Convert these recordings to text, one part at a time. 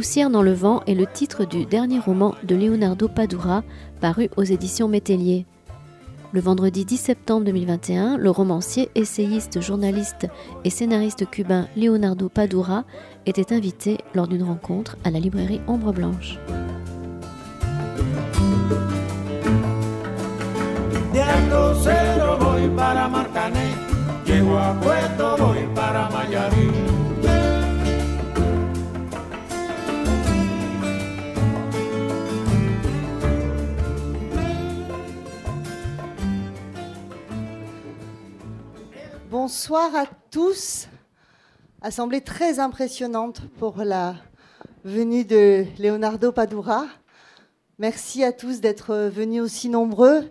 Poussière dans le vent est le titre du dernier roman de Leonardo Padura paru aux éditions Métellier. Le vendredi 10 septembre 2021, le romancier, essayiste, journaliste et scénariste cubain Leonardo Padura était invité lors d'une rencontre à la librairie Ombre Blanche. Bonsoir à tous. Assemblée très impressionnante pour la venue de Leonardo Padura. Merci à tous d'être venus aussi nombreux.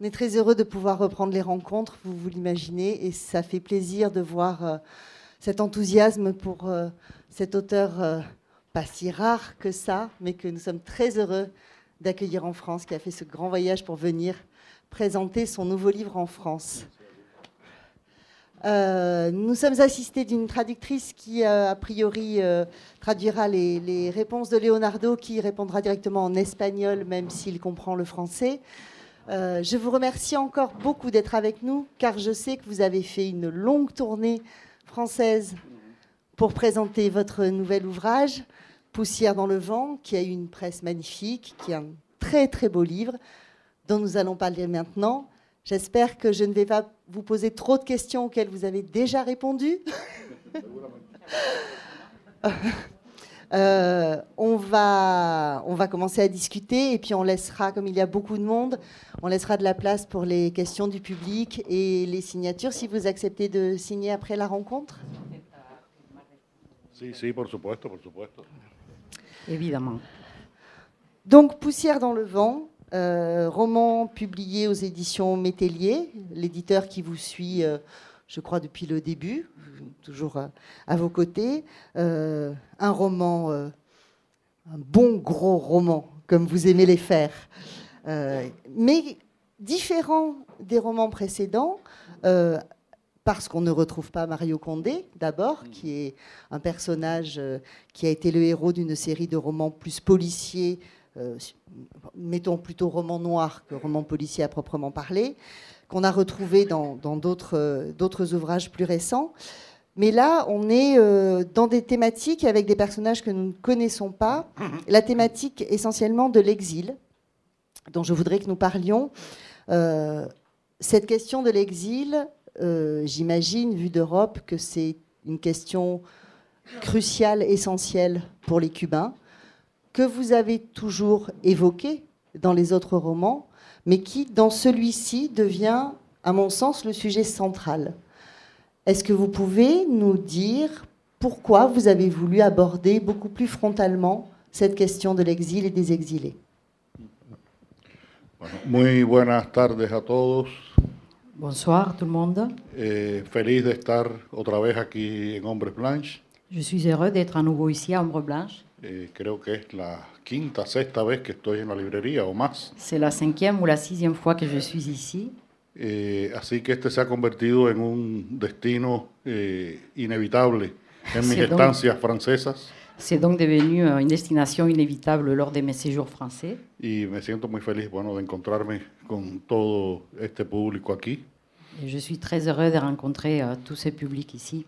On est très heureux de pouvoir reprendre les rencontres, vous vous l'imaginez, et ça fait plaisir de voir euh, cet enthousiasme pour euh, cet auteur euh, pas si rare que ça, mais que nous sommes très heureux d'accueillir en France, qui a fait ce grand voyage pour venir présenter son nouveau livre en France. Euh, nous sommes assistés d'une traductrice qui, euh, a priori, euh, traduira les, réponses de Leonardo, qui répondra directement en espagnol, même s'il comprend le français. je vous remercie encore beaucoup d'être avec nous, car je sais que vous avez fait une longue tournée française pour présenter votre nouvel ouvrage, Poussière dans le vent, qui a eu une presse magnifique, qui est un très très beau livre, dont nous allons parler maintenant. J'espère que je ne vais pas vous poser trop de questions auxquelles vous avez déjà répondu. Euh, on, va, on va commencer à discuter et puis on laissera, comme il y a beaucoup de monde, on laissera de la place pour les questions du public et les signatures. Si vous acceptez de signer après la rencontre Oui, oui, por supuesto, por supuesto. Évidemment. Donc, Poussière dans le vent, euh, roman publié aux éditions Métellier, l'éditeur qui vous suit, euh, je crois, depuis le début, toujours à, vos côtés. Euh, un roman, un bon gros roman, comme vous aimez les faire, mais différent des romans précédents. parce qu'on ne retrouve pas Mario Condé, d'abord, qui est un personnage qui a été le héros d'une série de romans plus policiers, euh, mettons plutôt roman noir que roman policier à proprement parler, qu'on a retrouvé dans euh, d'autres ouvrages plus récents. Mais là, on est euh, dans des thématiques avec des personnages que nous ne connaissons pas. La thématique essentiellement de l'exil, dont je voudrais que nous parlions. cette question de l'exil, j'imagine, vu d'Europe, que c'est une question cruciale, essentielle pour les Cubains que vous avez toujours évoqué dans les autres romans, mais qui, dans celui-ci, devient, à mon sens, le sujet central. Est-ce que vous pouvez nous dire pourquoi vous avez voulu aborder beaucoup plus frontalement cette question de l'exil et des exilés? Muy buenas tardes a todos. Bonsoir tout le monde. Eh, feliz de estar otra vez aquí en Hombres Blanche. Je suis heureux d'être à nouveau ici à Ombre Blanche. Eh, creo que es la quinta, sexta vez que estoy en la librería o más. C'est la cinquième ou la sixième fois que je suis ici. Eh, así que este se ha convertido en un destino eh, inevitable en mis estancias francesas. C'est donc devenu euh, une destination inévitable lors de mes séjours français. Y me siento muy feliz, bueno, de encontrarme con todo este público aquí. Et je suis très heureux de rencontrer uh, tout ce public ici.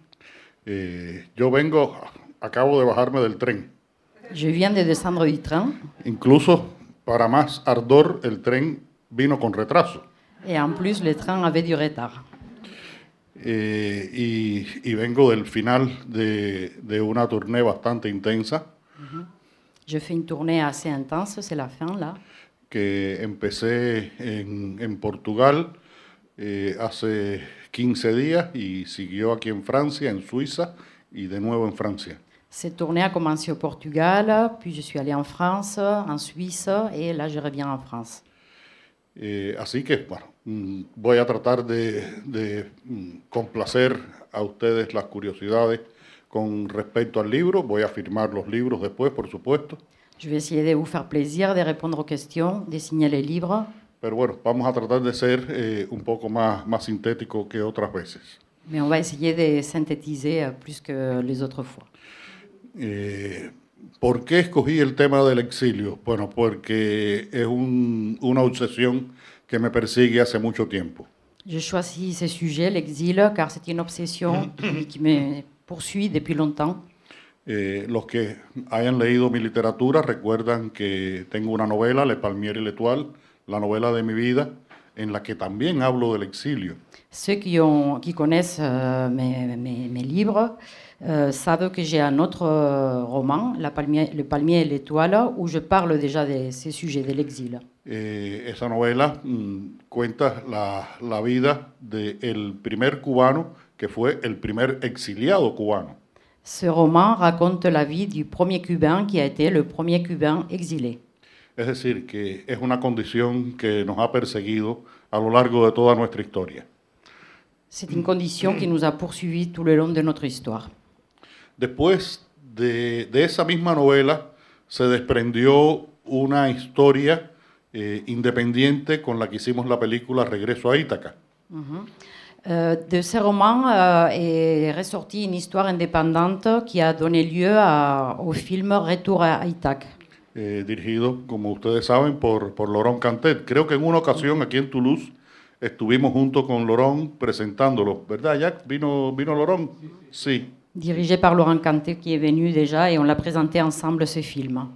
Eh, yo vengo, acabo de bajarme del tren. Je viens de descendre du train. Incluso, para más ardor, el tren vino con retraso. Et en plus, le train avait du retard. Eh, y, y, vengo del final de, de una tournée bastante intensa. Je fais une tournée assez intense, c'est la fin là. Que empecé en, en Portugal eh, hace 15 días y siguió aquí en Francia, en Suiza y de nuevo en Francia. Cette tournée a commencé au Portugal, puis je suis allé en France, en Suisse, et là je reviens en France. Eh, así que, bueno, mm, voy a tratar de, de mm, complacer a ustedes las curiosidades con respecto al libro. Voy a firmar los libros después, por supuesto. Je vais essayer de vous faire plaisir, de répondre aux questions, de signer les livres. Pero bueno, vamos a tratar de ser eh, un poco más, más sintético que otras veces. Mais on va essayer de synthétiser euh, plus que les autres fois. Eh, ¿Por qué escogí el tema del exilio? Bueno, porque es un, una obsesión que me persigue hace mucho tiempo. Je choisis ce sujet, l'exil, car c'est une obsession qui, me poursuit depuis longtemps. Eh, los que hayan leído mi literatura recuerdan que tengo una novela, Le Palmier y l'Étoile, la novela de mi vida, en la que también hablo del exilio. Ceux qui, ont, qui connaissent euh, mes, mes- mes livres euh, savent que j'ai un autre euh, roman, La Palmier- Le Palmier et l'Étoile, où je parle déjà de ces sujets de l'exil. Eh, esa novela mm, cuenta la, la vida del primer cubano que fue el primer exiliado cubano. Ce roman raconte la vie du premier Cubain qui a été le premier Cubain exilé. Es decir, que es una condición que nos ha perseguido a lo largo de toda nuestra historia. C'est une condition qui nous a poursuivis tout le long de notre histoire. Después de, de esa misma novela se desprendió una historia eh, independiente con la que hicimos la película Regreso a Ítaca. Euh, de ce roman euh, est ressortie une histoire indépendante qui a donné lieu à- au film Retour à Ithac, eh, dirigido, como ustedes saben, por, por Laurent Cantet. Creo que en una ocasión aquí en Toulouse estuvimos junto con Laurent presentándolo, ¿verdad, Jack? ¿Vino, vino Laurent? Sí. Dirigé par Laurent Cantet qui est venu déjà et on l'a présenté ensemble ce film.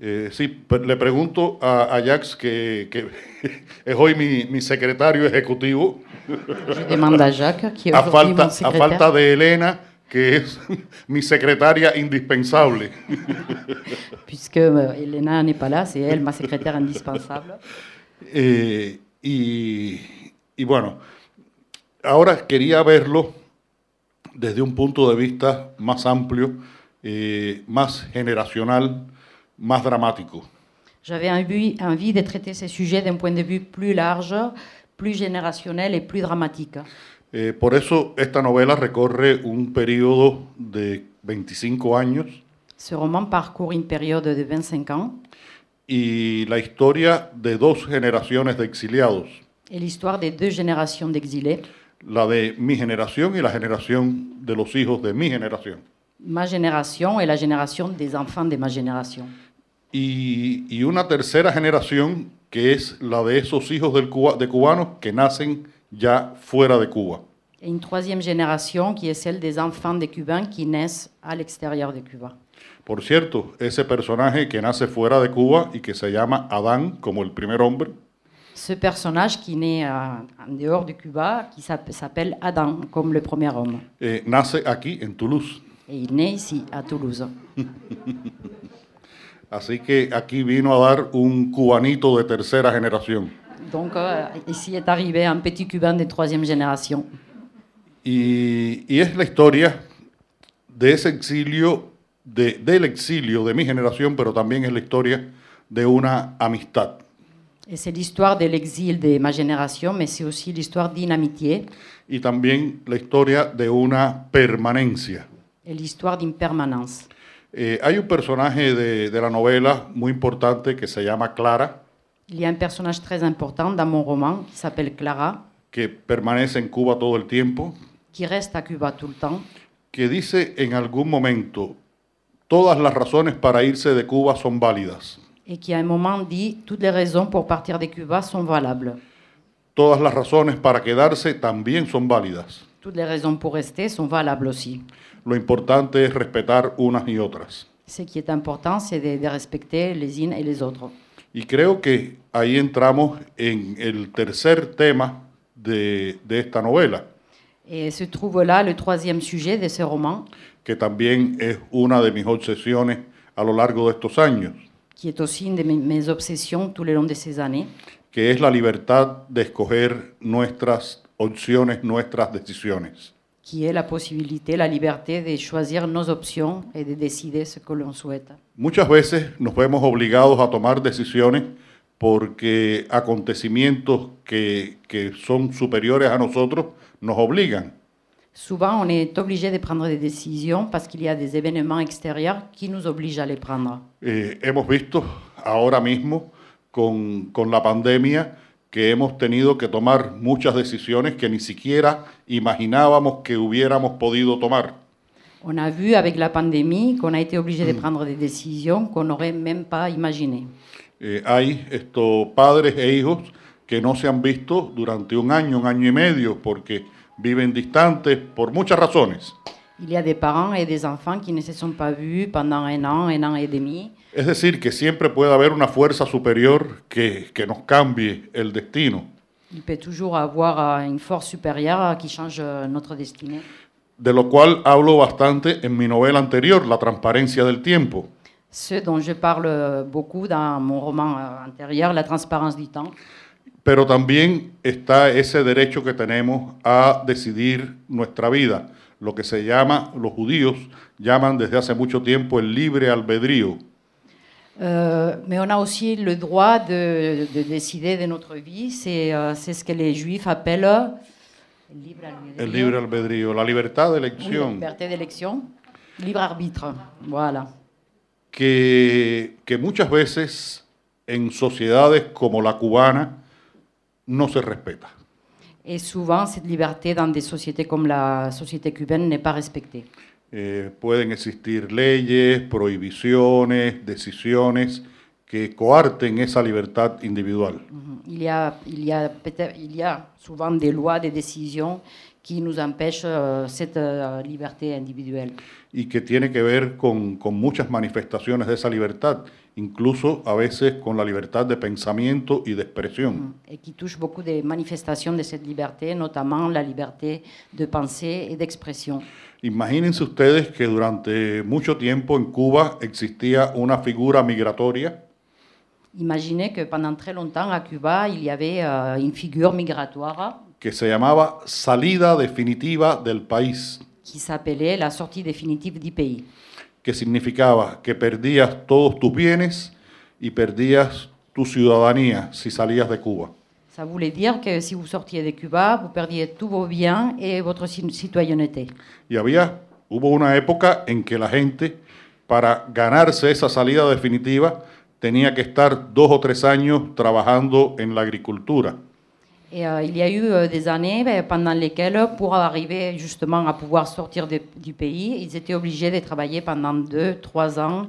Eh, sí, le pregunto a, a Jax, que, que es hoy mi, mi secretario ejecutivo, Je demande à Jacques, qui est a falta, mon a falta de Elena, que es mi secretaria indispensable. puisque euh, Elena n'est pas là, c'est elle ma secrétaire indispensable. Eh, y, y bueno, ahora quería verlo desde un punto de vista más amplio, eh, más generacional, más dramático. J'avais envie, envie de traiter ces sujets d'un point de vue plus large, plus générationnel et plus dramatique. Eh, por eso esta novela recorre un periodo de 25 años Ce roman parcourt une période de 25 ans y la historia de dos generaciones de exiliados, et l'histoire des deux générations d'exilés, la de mi generación y la generación de los hijos de mi generación. ma génération et la génération des enfants de ma génération. y, y una tercera generación que es la de esos hijos del Cuba- de cubanos que nacen ya fuera de Cuba. Et une troisième génération qui est celle des enfants des Cubains qui naissent à l'extérieur de Cuba. Por cierto, ese personaje que nace fuera de Cuba y que se llama Adán como el primer hombre, Ce personnage qui naît euh, en dehors de Cuba, qui s'app- s'appelle Adam, comme le premier homme. eh, nace aquí en Toulouse. Et il naît ici, à Toulouse. Así que aquí vino a dar un cubanito de tercera generación. Donc euh, ici est arrivé un petit Cubain de troisième génération. Y, y es la historia de ese exilio, de, del exilio de mi generación, pero también es la historia de una amistad. Et c'est l'histoire de l'exil de ma génération, mais c'est aussi l'histoire d'une amitié. Y también la historia de una permanencia. et l'histoire d'une permanence. Eh, hay un personaje de, de la novela muy importante que se llama Clara, Il y a un personnage très important dans mon roman qui s'appelle Clara, que permanece en Cuba todo el tiempo, qui reste à Cuba tout le temps. Que dice en algún momento, todas las razones para irse de Cuba son válidas, et qui à un moment dit toutes les raisons pour partir de Cuba sont valables. todas las razones para quedarse también son válidas. Toutes les raisons pour rester sont valables aussi. Lo importante es respetar unas y otras. Ce qui est important, c'est de, de respecter les unes et les autres. Y creo que ahí entramos en el tercer tema de, de esta novela, Et se trouve là le troisième sujet de ce roman, que también es una de mis obsesiones a lo largo de estos años, qui est aussi une de mes, obsessions tout le long de ces années, que es la libertad de escoger nuestras opciones, nuestras decisiones. qui est la possibilité, la liberté de choisir nos options et de décider ce que l'on souhaite. Muchas veces nos vemos obligados a tomar decisiones porque acontecimientos que, que son superiores a nosotros nos obligan. Souvent, on est obligé de prendre des décisions parce qu'il y a des événements extérieurs qui nous obligent à les prendre. Eh, hemos visto ahora mismo con, con la pandemia que hemos tenido que tomar muchas decisiones que ni siquiera imaginábamos que hubiéramos podido tomar. On a vu avec la pandémie qu'on a été obligé de prendre des décisions qu'on n'aurait même pas imaginées. Eh, hay estos padres e hijos que no se han visto durante un año, un año y medio, porque viven distantes por muchas razones. Il y a des parents et des enfants qui ne se sont pas vus pendant un an, un an et demi. Es decir, que siempre puede haber una fuerza superior que, que nos cambie el destino. Il peut toujours avoir euh, une force supérieure qui change euh, notre destinée. De lo cual hablo bastante en mi novela anterior, La transparencia del tiempo. Ce dont je parle euh, beaucoup dans mon roman euh, antérieur, La transparence du temps. Pero también está ese derecho que tenemos a decidir nuestra vida, lo que se llama, los judíos llaman desde hace mucho tiempo el libre albedrío. Euh, mais on a aussi le droit de, de décider de notre vie. C'est euh, ce que les juifs appellent le libre albedrío. El libre albedrío, la libertad de Oui, la elección, liberté d'élection, libre arbitre. Voilà. que, que muchas veces en sociedades como la cubana no se respeta. Et souvent, cette liberté dans des sociétés comme la société cubaine n'est pas respectée. Eh, pueden existir leyes, prohibiciones, decisiones que coarten esa libertad individual. Il y a, il y a, peut-être- il y a souvent des lois, des décisions qui nous empêchent euh, cette euh, liberté individuelle. y que tiene que ver con, con muchas manifestaciones de esa libertad, incluso a veces con la libertad de pensamiento y de expresión. et qui touche beaucoup des manifestations de cette liberté, notamment la liberté de penser et d'expression. Imagínense ustedes que durante mucho tiempo en Cuba existía una figura migratoria Imaginez que pendant très longtemps à Cuba, il y avait euh, une figure migratoire que se llamaba salida definitiva del país, qui s'appelait la sortie définitive du pays. Que significaba que perdías todos tus bienes y perdías tu ciudadanía si salías de Cuba. Ça voulait dire que si vous sortiez de Cuba, vous perdiez tous vos biens et votre ci- citoyenneté. Y había, hubo una época en que la gente, para ganarse esa salida definitiva, tenía que estar dos o tres años trabajando en la agricultura. Et euh, il y a eu euh, des années ben, pendant lesquelles, pour arriver justement à pouvoir sortir de- du pays, ils étaient obligés de travailler pendant deux, trois ans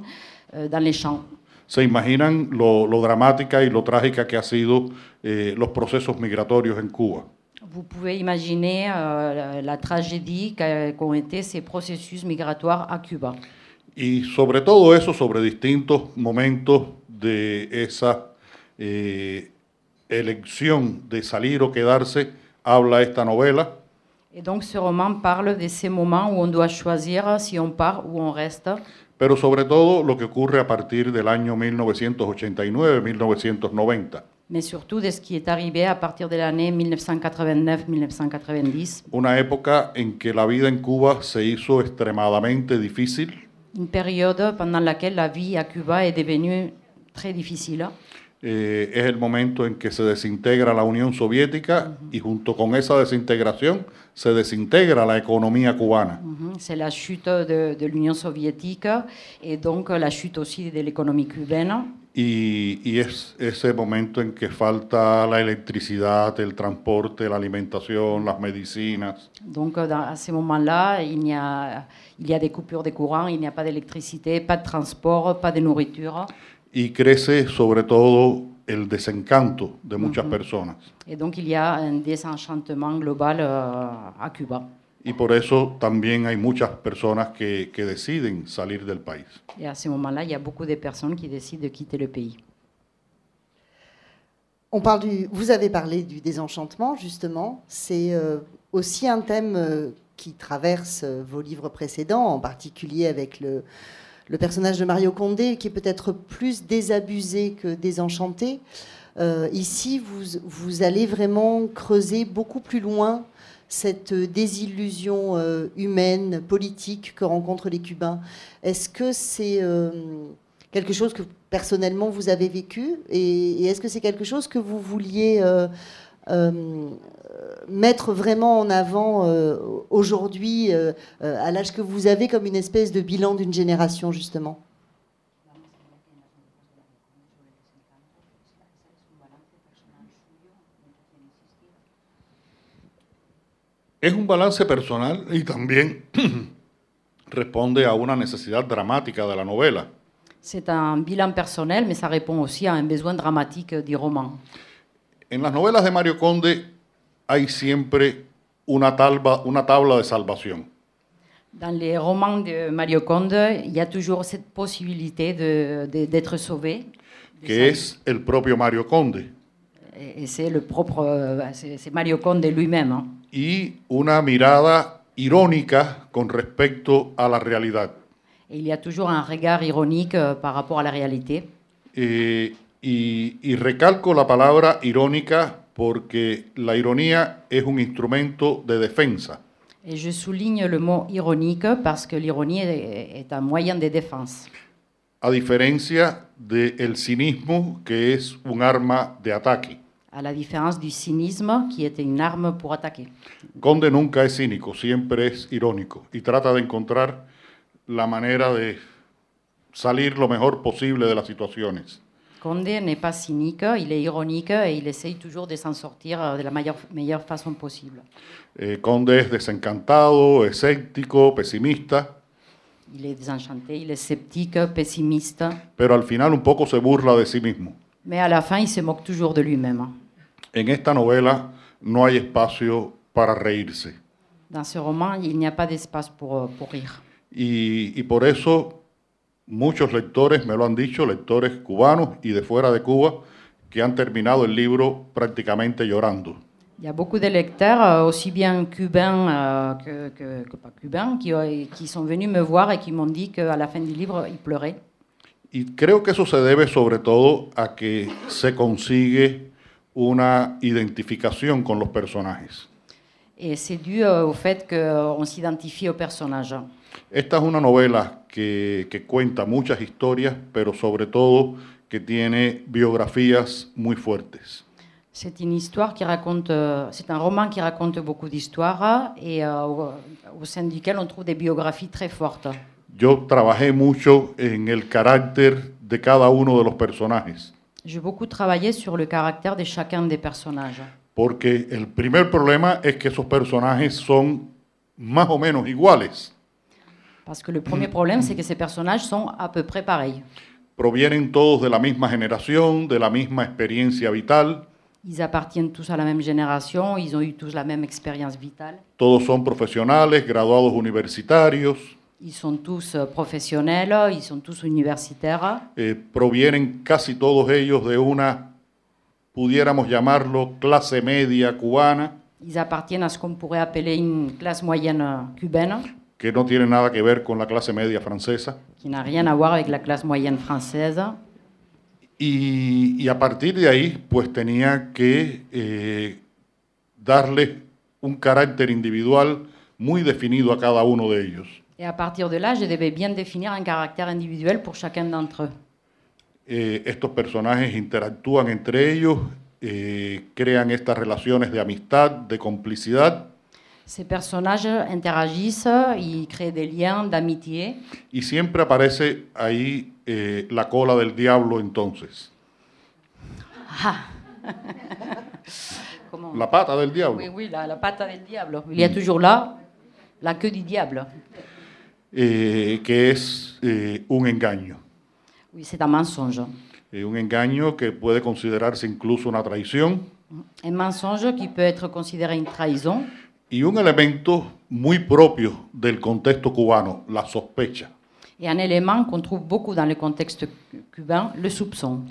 euh, dans les champs. Se imaginan lo, lo dramática y lo trágica que ha sido eh, los procesos migratorios en Cuba. Vous pouvez imaginer euh, la, la tragédie qu'ont été ces processus migratoires à Cuba. Y sobre todo eso, sobre distintos momentos de esa eh, elección de salir o quedarse, habla esta novela. Et donc ce roman parle de ces moments où on doit choisir si on part ou on reste, pero sobre todo lo que ocurre a partir del año 1989-1990, mais surtout de ce qui est arrivé à partir de l'année 1989-1990, una época en que la vida en Cuba se hizo extremadamente difícil, une période pendant laquelle la vie à Cuba est devenue très difficile. Eh, es el momento en que se desintegra la Unión Soviética y junto con esa desintegración se desintegra la economía cubana. Mhm, C'est la chute de, de l'Union soviétique et donc la chute aussi de l'économie cubaine. Y, y es ese momento en que falta la electricidad, el transporte, la alimentación, las medicinas. Donc à ce moment-là, il, y a- il y a des coupures de courant, il n'y a pas d'électricité, pas de transport, pas de nourriture. Y crece sobre todo el desencanto de muchas personas. Et donc il y a un désenchantement global euh, à Cuba. Y por eso también hay muchas personas que, que deciden salir del país. Et à ce moment-là, il y a beaucoup de personnes qui décident de quitter le pays. On parle du, vous avez parlé du désenchantement, justement. C'est euh, aussi un thème euh, qui traverse euh, vos livres précédents, en particulier avec le, le personnage de Mario Condé, qui est peut-être plus désabusé que désenchanté. Euh, ici, vous, allez vraiment creuser beaucoup plus loin cette désillusion euh, humaine, politique que rencontrent les Cubains. Est-ce que c'est euh, quelque chose que personnellement vous avez vécu? Et est-ce que c'est quelque chose que vous vouliez euh, mettre vraiment en avant euh, aujourd'hui, euh, euh, à l'âge que vous avez, comme une espèce de bilan d'une génération, justement Es un balance personal y también responde a una necesidad dramática de la novela. C'est un bilan personnel, mais ça répond aussi à un besoin dramatique du roman. En las novelas de Mario Conde hay siempre una tabla, una tabla de salvación. Dans les romans de Mario Conde, il y a toujours cette possibilité de- d'être sauvé. que es el propio Mario Conde, Et c'est le propre, euh, c'est Mario Conde lui-même. hein. y una mirada irónica con respecto a la realidad. Et il y a toujours un regard ironique euh, par rapport à la réalité. Eh, y, y recalco la palabra irónica porque la ironía es un instrumento de defensa. Et je souligne le mot ironique parce que l'ironie est, un moyen de défense, a diferencia del cinismo que es un arma de ataque. à la différence du cynisme qui est une arme pour attaquer. Conde nunca es cínico, siempre es irónico y trata de encontrar la manera de salir lo mejor posible de las situaciones. Conde n'est pas cynique, il est ironique et il essaye toujours de s'en sortir euh, de la meilleure, meilleure façon possible. Eh, Conde es desencantado, escéptico, pesimista, Il est désenchanté, il est sceptique, pessimiste, pero al final un poco se burla de sí mismo. mais à la fin, il se moque toujours de lui-même. En esta novela no hay espacio para reírse Dans ce roman, il n'y a pas d'espace pour, euh, pour rire. y, y por eso muchos lectores me lo han dicho, lectores cubanos y de fuera de Cuba, que han terminado el libro prácticamente llorando. Il y a beaucoup de lecteurs, euh, aussi bien cubains euh, que, que- que pas cubains, qui, ont- qui sont venus me voir et qui m'ont dit qu'à la fin du livre, ils pleuraient. Y creo que eso se debe sobre todo a que se consigue una identificación con los personajes. Et c'est dû euh, au fait qu'on s'identifie au personnage. Esta es una novela que, que cuenta muchas historias, pero sobre todo que tiene biografías muy fuertes. C'est une histoire qui raconte, euh, c'est un roman qui raconte beaucoup d'histoires et euh, au sein duquel on trouve des biographies très fortes. Yo trabajé mucho en el carácter de cada uno de los personajes, J'ai beaucoup travaillé sur le caractère de chacun des personnages. porque el primer problema es que esos personajes son más o menos iguales. Parce que le premier problème, c'est que ces personnages sont à peu près pareils. Provienen todos de la misma generación, de la misma experiencia vital, Ils appartiennent tous à la même génération, ils ont eu tous la même expérience vitale. todos son profesionales, graduados universitarios, Ils sont tous euh, professionnels, ils sont tous universitaires. eh, provienen casi todos ellos de una, pudiéramos llamarlo, clase media cubana, Ils appartiennent à ce qu'on pourrait appeler une classe moyenne euh, cubaine, que no tiene nada que ver con la clase media francesa. la. Y, y a partir de ahí, pues tenía que eh, darle un carácter individual muy definido a cada uno de ellos. À partir de là, je devais bien définir un caractère individuel pour chacun d'entre eux. Eh, estos personajes interactúan entre ellos, eh, crean estas relaciones de amistad, de complicidad, Ces personnages interagissent, ils créent des liens d'amitié. y siempre aparece ahí eh, la cola del diablo entonces, Ah la pata del diablo, Oui, oui, la, la patte del diablo. Il y a toujours là la queue du diable. eh, que es eh, un engaño. Oui, c'est un mensonge. Eh, un engaño que puede considerarse incluso una traición Un mensonge qui peut être considéré une trahison y un elemento muy propio del contexto cubano, la sospecha. et un élément qu'on trouve beaucoup dans le contexte cu- cubain, le soupçon.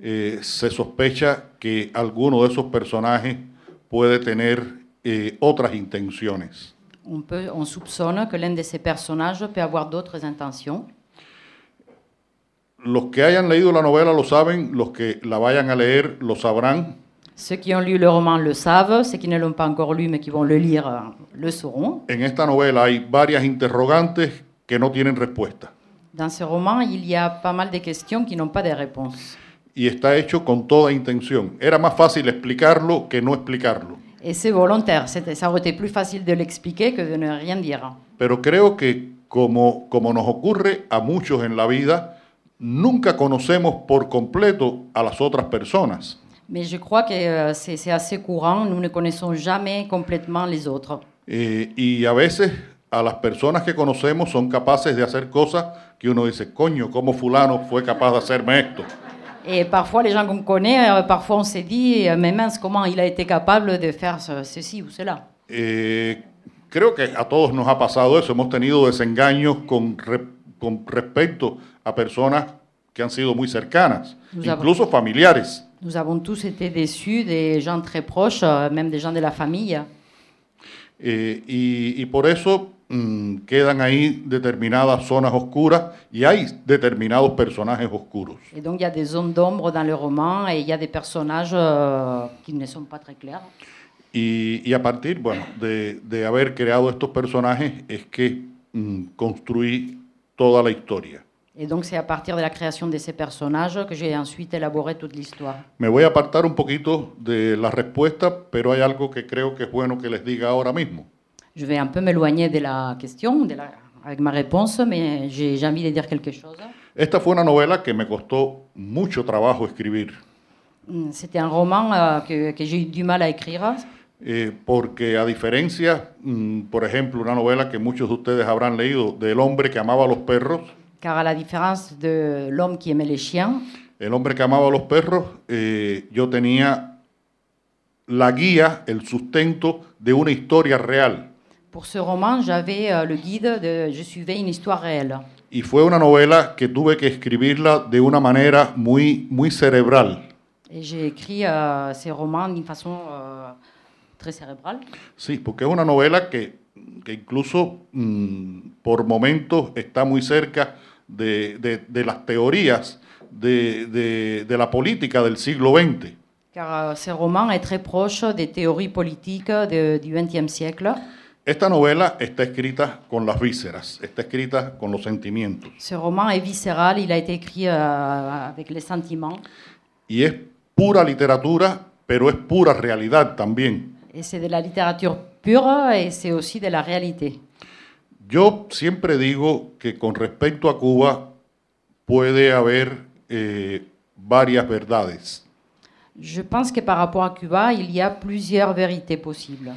Eh, se sospecha que alguno de esos personajes puede tener eh, otras intenciones. On, peut, on soupçonne que l'un de ces personnages peut avoir d'autres intentions. Los que hayan leído la novela lo saben, los que la vayan a leer lo sabrán. Ceux qui ont lu le roman le savent, ceux qui ne l'ont pas encore lu mais qui vont le lire euh, le sauront. En esta novela hay varias interrogantes que no tienen respuesta Dans ce roman, il y a pas mal de questions qui n'ont pas de réponse. y está hecho con toda intención. Era más fácil explicarlo que no explicarlo. Et c'est volontaire. Ça aurait été plus facile de l'expliquer que de ne rien dire. Pero creo que como, como nos ocurre a muchos en la vida, nunca conocemos por completo a las otras personas. Mais je crois que euh, c'est assez courant. Nous ne connaissons jamais complètement les autres. Eh, y a veces a las personas que conocemos son capaces de hacer cosas que uno dice, coño, ¿cómo fulano fue capaz de hacerme esto? Et parfois, les gens qu'on connaît, euh, parfois on s'est dit, euh, mais mince, comment il a été capable de faire ce- ceci ou cela? Eh, creo que a todos nos ha pasado eso. Hemos tenido desengaños con, con respecto a personas que han sido muy cercanas, Nous avons- incluso familiares. Nous avons tous été déçus des gens très proches, euh, même des gens de la famille. Eh, y, y por eso mm, quedan ahí determinadas zonas oscuras y hay determinados personajes oscuros. Et donc, il y a des zones d'ombre dans le roman et il y a des personnages euh, qui ne sont pas très clairs. Y, y a partir, bueno, de, de haber creado estos personajes es que mm, construí toda la historia. Et donc, c'est à partir de la création de ces personnages que j'ai ensuite élaboré toute l'histoire. Me voy a apartar un poquito de la respuesta, pero hay algo que creo que es bueno que les diga ahora mismo. Je vais un peu m'éloigner de la question de la- avec ma réponse, mais j'ai j'ai envie de dire quelque chose. Esta fue una novela que me costó mucho trabajo escribir, Mm, C'était un roman euh, que, que j'ai eu du mal à écrire, eh, porque a diferencia, mm, por ejemplo, una novela que muchos de ustedes habrán leído, del hombre que amaba a los perros, car à la différence de l'homme qui aimait les chiens, el hombre que amaba a los perros, eh, yo tenía la guía, el sustento de una historia real. pour ce roman, j'avais euh, le guide, de, je suivais une histoire réelle. Y fue una novela que tuve que escribirla de una manera muy, muy cerebral. Et j'ai écrit euh, ces romans d'une façon euh, très cérébrale, Sí, porque es una novela que, que incluso mm, por momentos está muy cerca de, de- de las teorías de, de- la política del siglo XX. car euh, ce roman est très proche des théories politiques de- du XXe siècle. Esta novela está escrita con las vísceras, está escrita con los sentimientos. Ce roman est viscéral, il a été écrit euh, avec les sentiments, Y es pura literatura, pero es pura realidad también. et c'est de la littérature pure, et c'est aussi de la réalité. Yo siempre digo que con respecto a Cuba puede haber eh, varias verdades. Je pense que par rapport à Cuba, il y a plusieurs vérités possibles.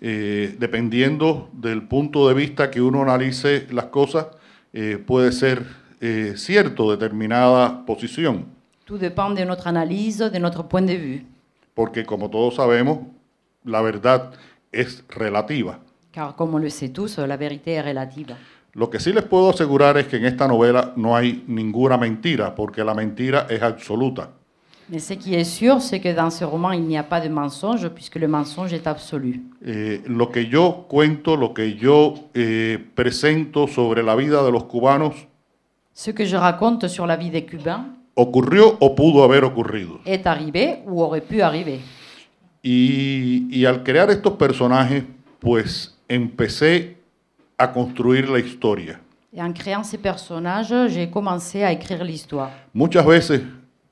Eh, dependiendo del punto de vista que uno analice las cosas, eh, puede ser eh, cierto determinada posición, Tout dépend de notre analyse, de notre point de vue. porque como todos sabemos, la verdad es relativa. Car on le sait tous, la vérité est relative. Lo que sí les puedo asegurar es que en esta novela no hay ninguna mentira, porque la mentira es absoluta. Mais ce qui est sûr, c'est que dans ce roman, il n'y a pas de mensonge, puisque le mensonge est absolu. Eh, lo que yo cuento, lo que yo eh, presento sobre la vida de los cubanos, Ce que je raconte sur la vie des Cubains ocurrió o pudo haber ocurrido. est arrivé ou aurait pu arriver. Y, y al crear estos personajes, pues empecé a construir la historia. Et en créant ces personnages, j'ai commencé à écrire l'histoire. Muchas veces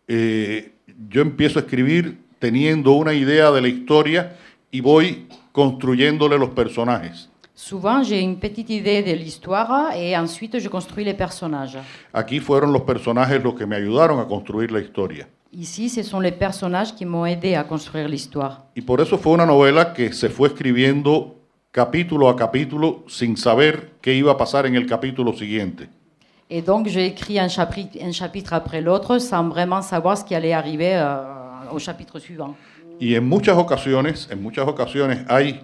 eh, yo empiezo a escribir teniendo una idea de la historia y voy construyéndole los personajes. Souvent, j'ai une petite idée de l'histoire et ensuite je construis les personnages. Aquí fueron los personajes los que me ayudaron a construir la historia. Ici, ce sont les personnages qui m'ont aidé à construire l'histoire. Y por eso fue una novela que se fue escribiendo capítulo a capítulo sin saber qué iba a pasar en el capítulo siguiente. Et donc, j'ai écrit un chapitre, un chapitre après l'autre sans vraiment savoir ce qui allait arriver euh, au chapitre suivant. Y en muchas ocasiones, en muchas ocasiones hay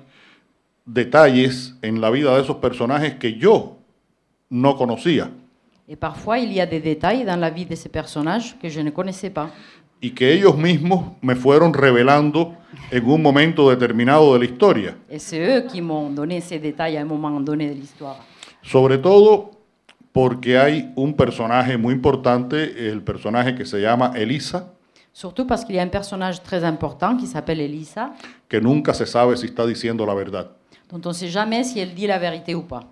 detalles en la vida de esos personajes que yo no conocía Et parfois, il y a des détails dans la vie de ces personnages que je ne connaissais pas. Y que ellos mismos me fueron revelando en un momento determinado de la historia. Sobre todo porque hay un personaje muy importante, el personaje que se llama Elisa, Surtout parce qu'il y a un personnage très important qui s'appelle Elisa, que nunca se sabe si está diciendo la verdad. dont on ne sait jamais si elle dit la vérité ou pas.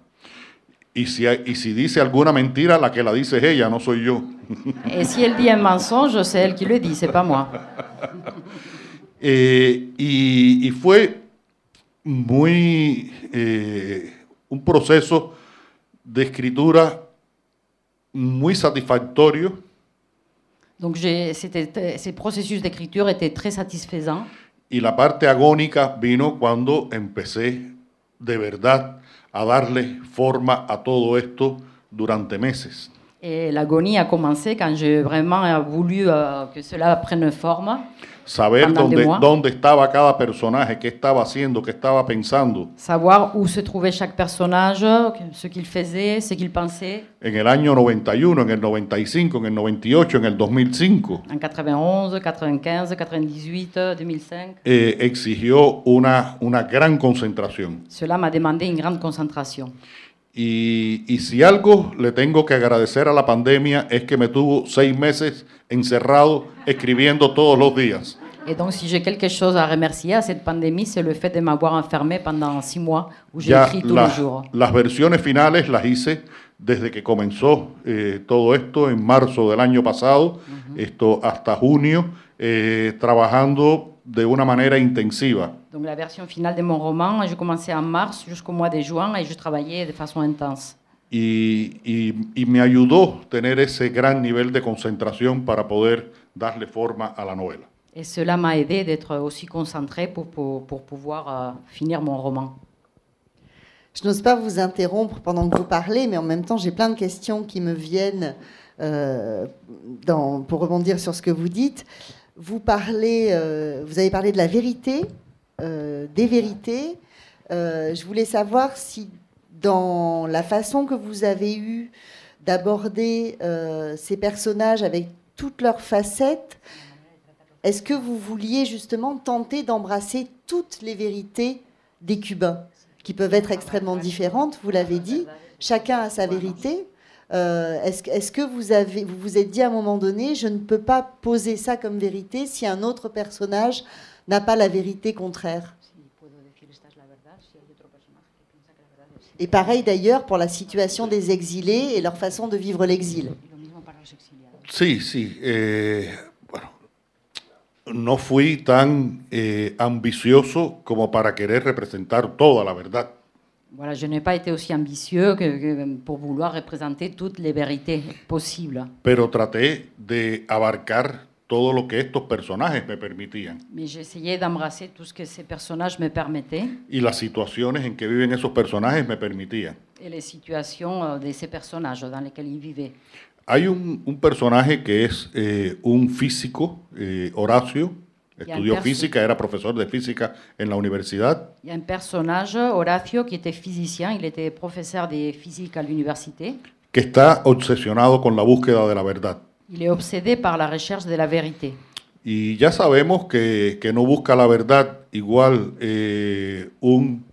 Y si, si dice alguna mentira, la que la dice es ella, no soy yo. Et si elle dit un mensonge, c'est elle qui le dit, c'est pas moi. Eh, y, y fue muy eh, un proceso de escritura muy satisfactorio Donc ces processus d'écriture étaient très satisfaisants. y la parte agónica vino cuando empecé de verdad a darle forma a todo esto durante meses. Et l'agonie a commencé quand j'ai vraiment euh, voulu euh, que cela prenne forme. Saber dónde, dónde estaba cada personaje, qué estaba haciendo, qué estaba pensando. Savoir où se trouvait chaque personnage, ce qu'il faisait, ce qu'il pensait. En el año 91, en el 95, en el 98, en el 2005, En 91, 95, 98, 2005. eh, exigió una, una gran concentración. Cela m'a demandé une grande concentration. Y, y si algo le tengo que agradecer a la pandemia es que me tuvo seis meses encerrado escribiendo todos los días. Et donc, si j'ai quelque chose à remercier à cette pandémie, c'est le fait de m'avoir enfermé pendant six mois où écrit tous les jours. las versiones finales las hice desde que comenzó eh, todo esto en marzo del año pasado, esto hasta junio, eh, trabajando de una manera intensiva. Donc, la version finale de mon roman, j'ai commencé en mars jusqu'au mois de juin et je travaillais de façon intense. Y, y- y me ayudó tener ese gran nivel de concentración para poder darle forma a la novela. Et cela m'a aidé d'être aussi concentré pour, pour, pour pouvoir euh, finir mon roman. Je n'ose pas vous interrompre pendant que vous parlez, mais en même temps, j'ai plein de questions qui me viennent euh, dans- pour rebondir sur ce que vous dites. Euh, vous avez parlé de la vérité, euh, des vérités. Euh, je voulais savoir si, dans la façon que vous avez eue d'aborder ces personnages avec toutes leurs facettes, est-ce que vous vouliez justement tenter d'embrasser toutes les vérités des Cubains, qui peuvent être extrêmement différentes, vous l'avez dit, chacun a sa vérité. Euh, est-ce, que- vous vous êtes dit à un moment donné, je ne peux pas poser ça comme vérité si un autre personnage n'a pas la vérité contraire? Et pareil d'ailleurs pour la situation des exilés et leur façon de vivre l'exil. Sí, sí. eh, bueno, no fui tan eh, ambicioso como para querer representar la verdad. Voilà, je n'ai pas été aussi ambitieux que, que pour vouloir représenter toutes les vérités possibles. pero traté de abarcar todo lo que estos personajes me permitían Mais j'ai essayé d'embrasser tout ce que ces personnages me permettaient y las situaciones en que viven esos personajes me permitían. et les situations euh, de ces personnages dans lesquels ils vivaient. Hay un, un personaje que es eh, un físico, eh, Horacio, estudió física, era profesor de física en la universidad, Il y a un personnage, Horacio, qui était physicien, il était professeur de physique à l'université. que está obsesionado con la búsqueda de la verdad. Il est obsédé par la recherche de la vérité. Y ya sabemos que, que no busca la verdad igual eh, un-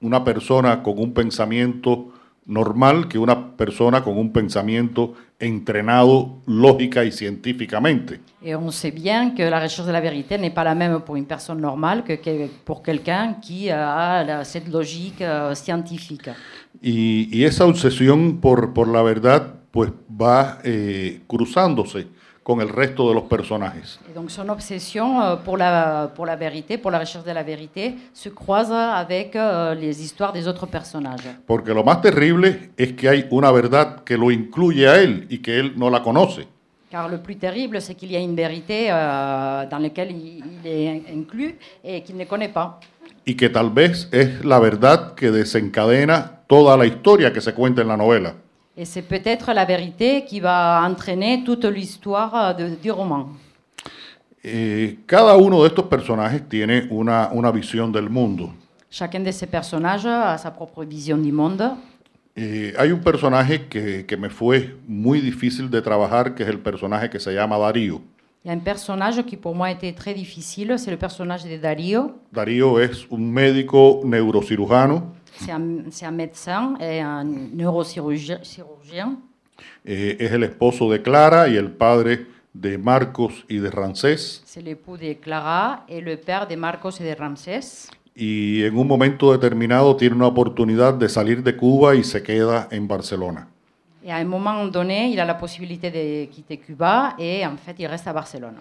una persona con un pensamiento normal que una persona con un pensamiento entrenado lógica y científicamente. Et on sait bien que la recherche de la vérité n'est pas la même pour une personne normale que pour quelqu'un qui a cette logique euh, scientifique. Y, y esa obsesión por, por la verdad pues va eh, cruzándose con el resto de los personajes. Et donc son obsession euh, pour la, pour la vérité, pour la recherche de la vérité, se croise avec euh, les histoires des autres personnages. Porque lo más terrible es que hay una verdad que lo incluye a él y que él no la conoce. Car le plus terrible, c'est qu'il y a une vérité euh, dans laquelle il, il est inclus et qu'il ne connaît pas. y que tal vez es la verdad que desencadena toda la historia que se cuenta en la novela. Et c'est peut-être la vérité qui va entraîner toute l'histoire du roman. Eh, cada uno de estos personajes tiene una, una visión del mundo. Chacun de ces personnages a sa propre vision du monde. Eh, hay un personaje que, que me fue muy difícil de trabajar, que es el personaje que se llama Darío. Il y a un personnage qui pour moi était très difficile, c'est le personnage de Dario. Darío es un médico neurocirujano, C'est un, un médecin et un neurochirurgien. chirurgien. eh, es el esposo de Clara y el padre de Marcos y de Rancés. C'est l'époux de Clara et le père de Marcos et de Ramsès. Y en un momento determinado tiene una oportunidad de salir de Cuba y se queda en Barcelona. Et à un moment donné, il a la possibilité de quitter Cuba et en fait, il reste à Barcelone.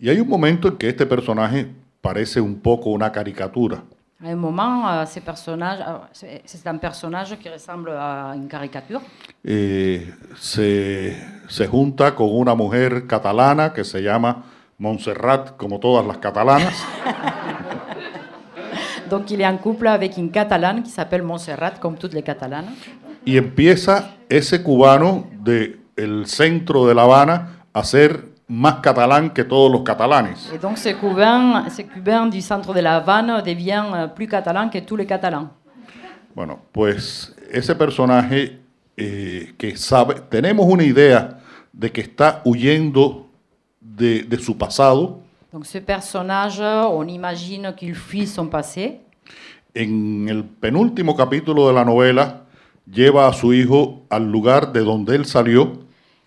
Y hay un momento en que este personaje parece un poco una caricatura. À un moment, ces personnages, c'est un personnage qui ressemble à une caricature. Eh, se, se junta con una mujer catalana que se llama Montserrat, como todas las catalanas. Donc il est en couple avec une catalane qui s'appelle Montserrat, comme toutes les catalanes. Y empieza ese cubano del el centro de La Habana a ser más catalán que todos los catalanes. Et donc ce cubain, ce cubain du centre de la Havane devient euh, plus catalan que tous les catalans. Bueno, pues ese personaje eh, que sabe, tenemos una idea de que está huyendo de, de su pasado. Donc ce personnage, on imagine qu'il fuit son passé. En el penúltimo capítulo de la novela, lleva a su hijo al lugar de donde él salió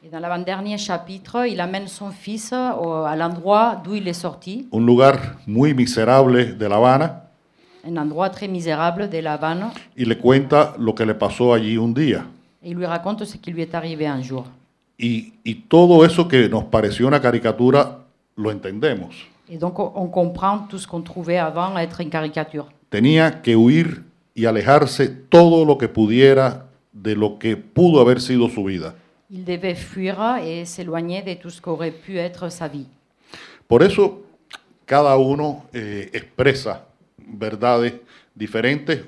Et dans l'avant-dernier chapitre, il amène son fils à l'endroit d'où il est sorti, un lugar muy miserable de La Habana, un endroit très misérable de La Havane, y le cuenta lo que le pasó allí un día. et il lui raconte ce qui lui est arrivé un jour. Y, y todo eso que nos pareció una caricatura, lo entendemos. Et donc on on comprend tout ce qu'on trouvait avant être une caricature. Tenía que huir y alejarse todo lo que pudiera de lo que pudo haber sido su vida. Il devait fuir et s'éloigner de tout ce qu'aurait pu être sa vie. Por eso cada uno eh, expresa verdades diferentes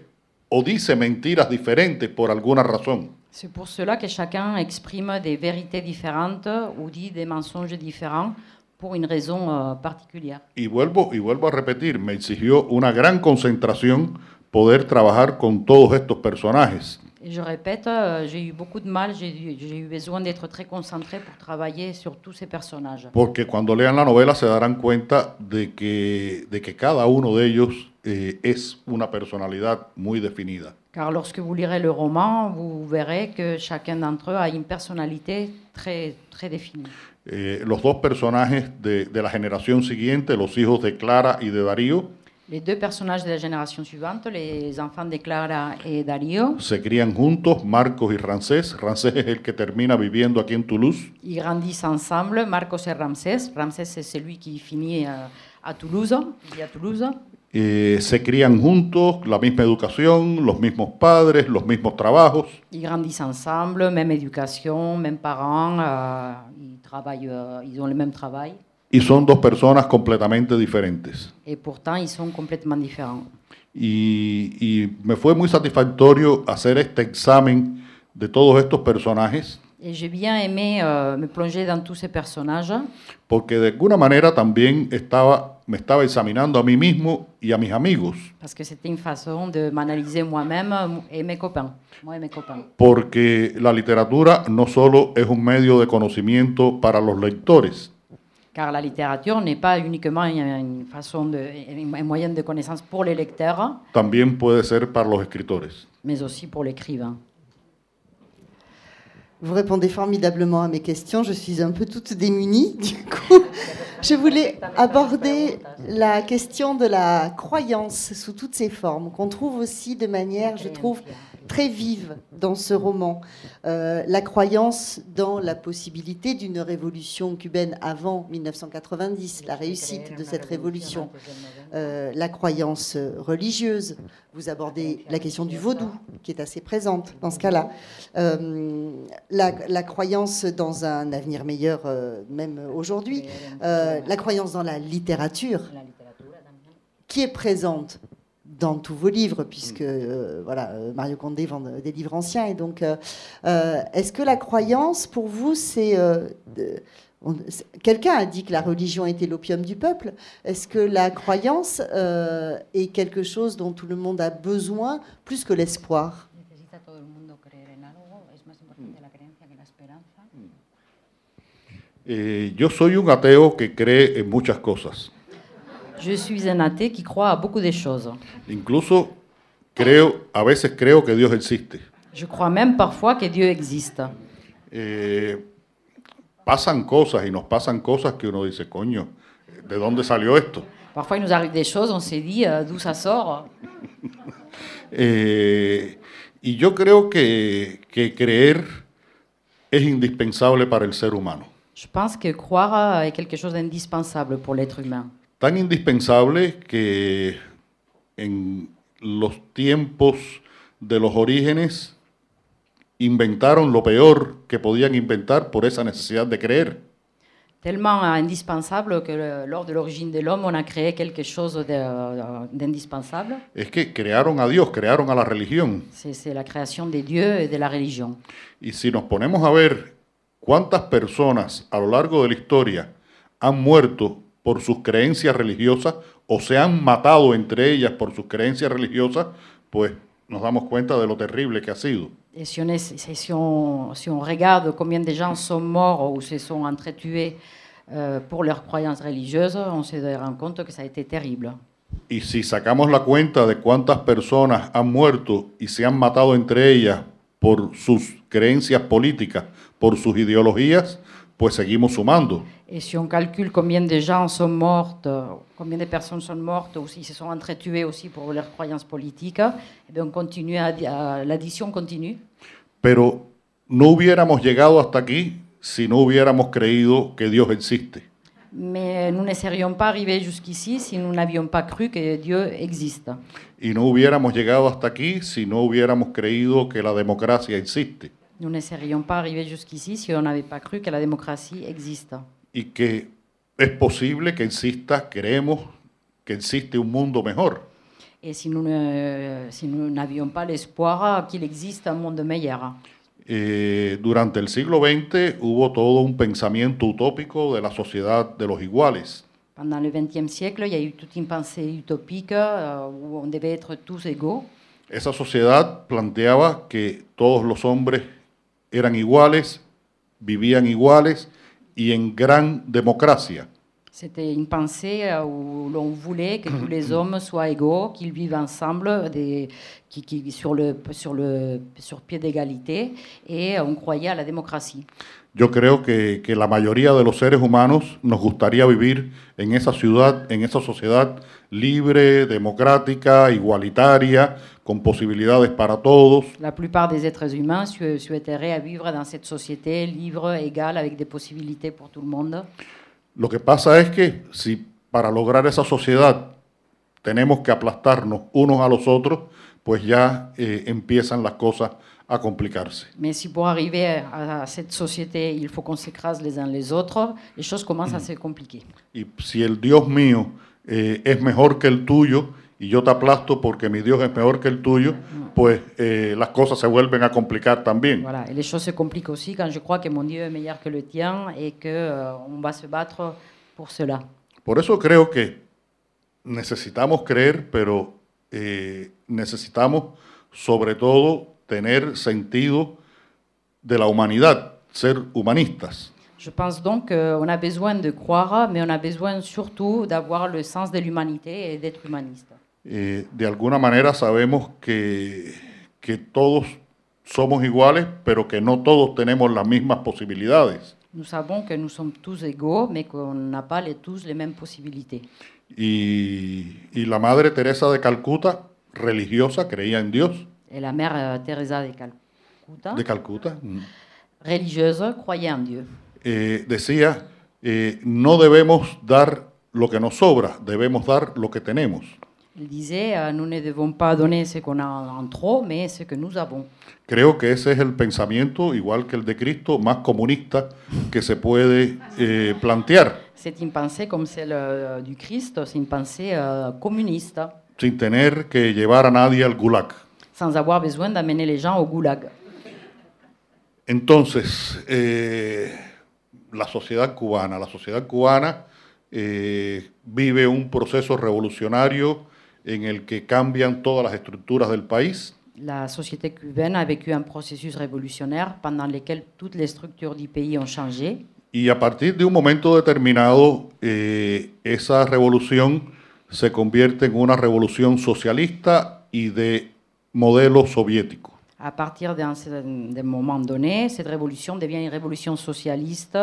o dice mentiras diferentes por alguna razón. C'est pour cela que chacun exprime des vérités différentes ou dit des mensonges différents pour une raison euh, particulière. Y vuelvo, y vuelvo a repetir, me exigió una gran concentración poder trabajar con todos estos personajes. Et je répète, euh, j'ai eu beaucoup de mal, j'ai eu, j'ai eu besoin d'être très concentré pour travailler sur tous ces personnages. Porque cuando lean la novela se darán cuenta de que, de que cada uno de ellos eh, es una personalidad muy definida. Car lorsque vous lirez le roman, vous verrez que chacun d'entre eux a une personnalité très, très définie. Eh, los dos personajes de, de la generación siguiente, los hijos de Clara y de Darío, Les deux personnages de la génération suivante, les enfants de Clara et Darío, se crían juntos, Marcos y Rancés. Rancés es el que termina viviendo aquí en Toulouse. ils grandissent ensemble, Marcos et Ramsès. Ramsès, c'est celui qui finit euh, à Toulouse, à Toulouse. Eh, se crían juntos, la misma educación, los mismos padres, los mismos trabajos. Ils grandissent ensemble, même éducation, même parents, euh, ils travaillent, euh, ils ont le même travail. Y son dos personas completamente diferentes. Et pourtant, ils sont complètement différents. Y, y me fue muy satisfactorio hacer este examen de todos estos personajes, Et j'ai bien aimé euh, me plonger dans tous ces personnages, porque de alguna manera también estaba, me estaba examinando a mí mismo y a mis amigos, parce que c'était une façon de m'analyser moi-même et mes copains. Moi et mes copains. porque la literatura no solo es un medio de conocimiento para los lectores, Car la littérature n'est pas uniquement une, façon de, un moyen de connaissance pour les lecteurs, también puede ser para los escritores. mais aussi pour l'écrivain. Vous répondez formidablement à mes questions. Je suis un peu toute démunie. Du coup, je voulais aborder la question de la croyance sous toutes ses formes, qu'on trouve aussi de manière, je trouve, très vive dans ce roman. Euh, la croyance dans la possibilité d'une révolution cubaine avant 1990, la réussite de cette révolution. Euh, la croyance religieuse. Vous abordez la question du vaudou, qui est assez présente dans ce cas-là. Euh, la, croyance dans un avenir meilleur, même aujourd'hui. La croyance dans la littérature, qui est présente dans tous vos livres, puisque euh, voilà, euh, Mario Condé vend euh, des livres anciens. Et donc, euh, euh, est-ce que la croyance, pour vous, c'est euh, Quelqu'un a dit que la religion était l'opium du peuple. Est-ce que la croyance euh, est quelque chose dont tout le monde a besoin plus que l'espoir? Eh, yo soy un ateo que cree en muchas cosas. Je suis un athée qui croit à beaucoup de choses. Incluso creo, a veces creo que Dios existe. Je crois même parfois que Dieu existe. Eh, pasan cosas y nos pasan cosas que uno dice, coño, ¿de dónde salió esto? Parfois, il nous arrive des choses, on s'est dit euh, d'où ça sort. Eh, y yo creo que, que creer es indispensable para el ser humano. Je pense que croire est quelque chose d'indispensable pour l'être humain. Tan indispensable que en los tiempos de los orígenes inventaron lo peor que podían inventar por esa necesidad de creer. tellement indispensable que le- lors de l'origine de l'homme, on a créé quelque chose de- d'indispensable. Es que crearon a Dios, crearon a la religión. C'est la création des dieux et de la religion. Y si nos ponemos a ver cuántas personas a lo largo de la historia han muerto por sus creencias religiosas o se han matado entre ellas por sus creencias religiosas, pues nos damos cuenta de lo terrible que ha sido. Et si on, est- si- on- si on regarde combien de gens sont morts ou se sont entretués euh, pour leurs croyances religieuses, on se rend compte que ça a été terrible. Y si sacamos la cuenta de cuántas personas han muerto y se han matado entre ellas por sus creencias políticas, por sus ideologías, pues seguimos sumando. Et si on calcule combien de gens sont mortes, combien de personnes sont mortes ou s'ils se sont entretués aussi pour leurs croyances politiques, eh bien, on continue à, à- l'addition continue. Pero no hubiéramos llegado hasta aquí si no hubiéramos creído que Dios existe. Mais nous ne serions pas arrivés jusqu'ici si nous n'avions pas cru que Dieu existe. Y no hubiéramos llegado hasta aquí si no hubiéramos creído que la democracia existe Nous ne serions pas arrivés jusqu'ici si on n'avait pas cru que la démocratie existe. y que es posible que exista, creemos que existe un mundo mejor. Et si nous ne- si nous n'avions pas l'espoir qu'il existe un monde meilleur. Eh, durante el siglo XX hubo todo un pensamiento utópico de la sociedad de los iguales. Pendant le XXe siècle, il y a eu toute une pensée utopique euh, où on devait être tous égaux. Esa sociedad planteaba que todos los hombres eran iguales, vivían iguales y en gran democracia. C'était une pensée euh, où l'on voulait que tous les hommes soient égaux, qu'ils vivent ensemble, des, qui, qui- sur, le, sur, le, sur pied d'égalité, et on croyait à la démocratie. Yo creo que, que la mayoría de los seres humanos nos gustaría vivir en esa ciudad, en esa sociedad libre, democrática, igualitaria, con posibilidades para todos, La plupart des êtres humains sou- souhaiteraient vivre dans cette société libre, égale, avec des possibilités pour tout le monde. Lo que pasa es que si para lograr esa sociedad tenemos que aplastarnos unos a los otros, pues ya eh, empiezan las cosas a complicarse. Mais si pour arriver à, à cette société, il faut qu'on s'écrase les uns les autres, les choses commencent à se compliquer. Y si el Dios mío eh, es mejor que el tuyo y yo te aplasto porque mi Dios es mejor que el tuyo, pues eh, las cosas se vuelven a complicar también. Voilà. Et les choses se compliquent aussi quand je crois que mon Dieu est meilleur que le tien et qu'on va se battre pour cela. Por eso creo que necesitamos creer, pero eh, necesitamos sobre todo tener sentido de la humanidad, ser humanistas. Je pense donc qu'on a besoin de croire, mais on a besoin surtout d'avoir le sens de l'humanité et d'être humaniste. Eh, de alguna manera sabemos que, que todos somos iguales, pero que no todos tenemos las mismas posibilidades. Nous savons que nous sommes tous égaux, mais qu'on n'a pas les, tous les mêmes possibilités. Y, y la Madre Teresa de Calcuta, religiosa, creía en Dios, Et la mère euh, Teresa de Calcutta, de Calcuta, mm, religieuse, croyait en Dieu. eh, decía, eh, no debemos dar lo que nos sobra, debemos dar lo que tenemos. Elle disait, euh, nous ne devons pas donner ce qu'on a en trop, mais ce que nous avons. Creo que ese es el pensamiento, igual que el de Cristo, más comunista que se puede eh, plantear, C'est une pensée comme celle euh, du Christ, c'est une pensée euh, communiste, sin tener que llevar a nadie al gulag. sans avoir besoin d'amener les gens au goulag. Entonces, eh, la sociedad cubana, la sociedad cubana eh, vive un proceso revolucionario en el que cambian todas las estructuras del país. La société cubaine a vécu un processus révolutionnaire pendant lequel toutes les structures du pays ont changé. Y a partir de un momento determinado, eh, esa revolución se convierte en una revolución socialista y de modelo soviético. À partir d'un moment donné, cette révolution devient une révolution socialiste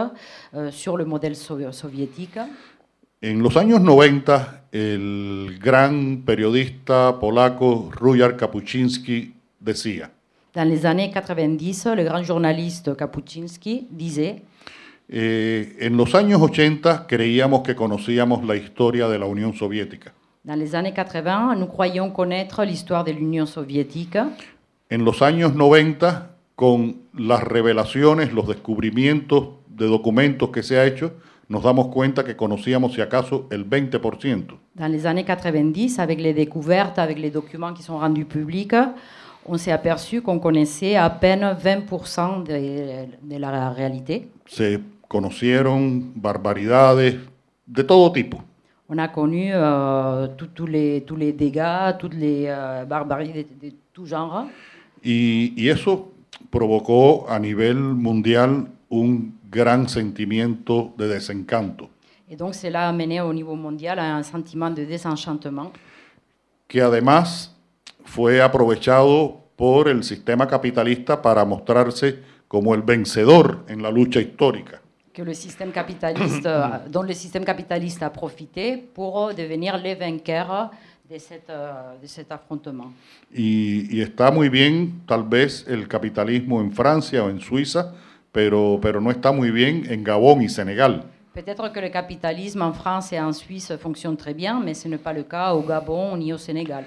euh, sur le modèle so- soviétique. En los años 90, el gran periodista polaco Rujar Kapuczynski decía, Dans les années 90, le grand journaliste Kapuczynski disait eh, en los años 80 creíamos que conocíamos la historia de la Unión Soviética. Dans les années 80, nous croyions connaître l'histoire de l'Union soviétique. En los años 90, con las revelaciones, los descubrimientos de documentos que se ha hecho, nos damos cuenta que conocíamos si acaso el 20%. Dans les années 90, avec les découvertes, avec les documents qui sont rendus publics, on s'est aperçu qu'on connaissait à peine 20% de, de la réalité. Se conocieron barbaridades de todo tipo. On a connu euh, tous- les, tous les dégâts, toutes les euh, barbaries de, de tout genre. Y, y eso provocó a nivel mundial un gran sentimiento de desencanto, Et donc cela a amené au niveau mondial à un sentiment de désenchantement que además fue aprovechado por el sistema capitalista para mostrarse como el vencedor en la lucha histórica. que le système capitaliste, euh, dont le système capitaliste a profité pour devenir les vainqueurs de, cette, euh, de cet affrontement. Y, y está muy bien tal vez el capitalismo en Francia o en Suiza, pero, pero no está muy bien en Gabón y Senegal. Peut-être que le capitalisme en France et en Suisse fonctionne très bien, mais ce n'est pas le cas au Gabon ni au Sénégal.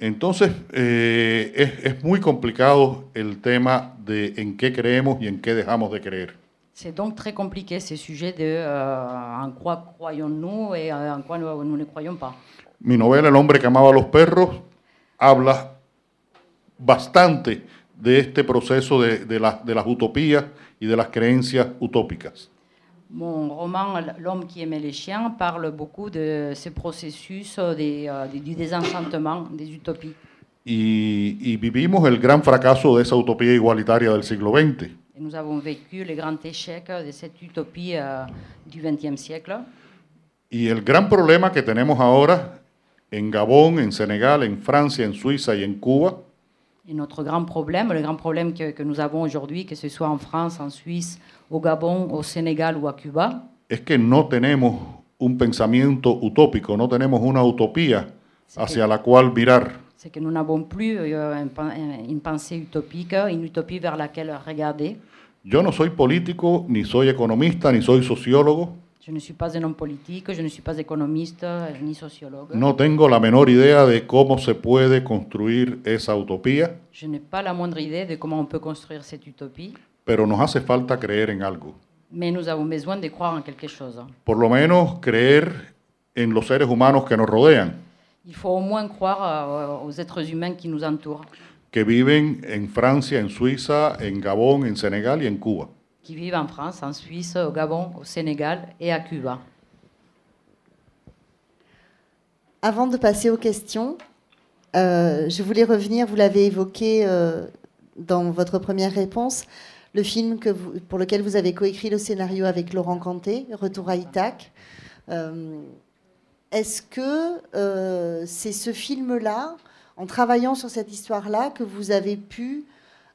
Entonces, eh, es, es muy complicado el tema de en qué creemos y en qué dejamos de creer. C'est donc très compliqué ce sujet de euh, en quoi croyons-nous et euh, en quoi nous, nous ne croyons pas. Mi novela El hombre que amaba a los perros habla bastante de este proceso de, de la- de las utopías y de las creencias utópicas. Mon roman L'homme qui aimait les chiens parle beaucoup de ce processus euh, des, euh, du désenchantement, des utopies. Y, y vivimos el gran fracaso de esa utopía igualitaria del siglo XX. Et nous avons vécu les grands échecs de cette utopie euh, du XXe siècle. Y el gran problema que tenemos ahora en Gabón, en Senegal, en Francia, en Suiza y en Cuba Et notre grand problème, le grand problème que, que nous avons aujourd'hui, que ce soit en France, en Suisse, au Gabon, au Sénégal ou à Cuba, es que no tenemos un pensamiento utópico, no tenemos una utopía hacia la cual virar. c'est que nous n'avons plus euh, une pensée utopique, une utopie vers laquelle regarder. Yo no soy político, ni soy economista, ni soy sociólogo, Je ne suis pas un homme politique, je ne suis pas économiste euh, ni sociologue. no tengo la menor idea de cómo se puede construir esa utopía, Je n'ai pas la moindre idée de comment on peut construire cette utopie, pero nos hace falta creer en algo. mais nous avons besoin de croire en quelque chose. Por lo menos creer en los seres humanos que nos rodean, Il faut au moins croire euh, aux êtres humains qui nous entourent, que viven en Francia, en Suiza, en Gabón, en Senegal y en Cuba. Qui vivent en France, en Suisse, au Gabon, au Sénégal et à Cuba. Avant de passer aux questions, euh, je voulais revenir, vous l'avez évoqué euh, dans votre première réponse, le film pour lequel vous avez coécrit le scénario avec Laurent Canté, Retour à Ithac. Euh, Est-ce que c'est ce film-là, en travaillant sur cette histoire-là, que vous avez pu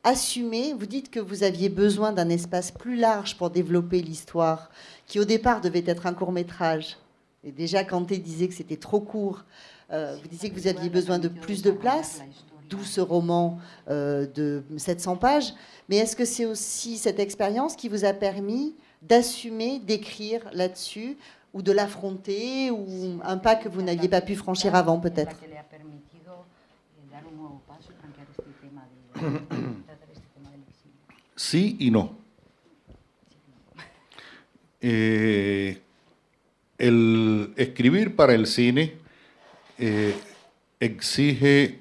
assumer Vous dites que vous aviez besoin d'un espace plus large pour développer l'histoire, qui au départ devait être un court métrage. Et déjà, Kanté disait que c'était trop court. Euh, vous disiez que vous aviez besoin de plus de place, d'où ce roman euh, de 700 pages. Mais est-ce que c'est aussi cette expérience qui vous a permis d'assumer, d'écrire là-dessus, ou de l'affronter, ou un pas que vous n'aviez pas pu franchir avant peut-être? Sí y no. Eh, el escribir para el cine eh, exige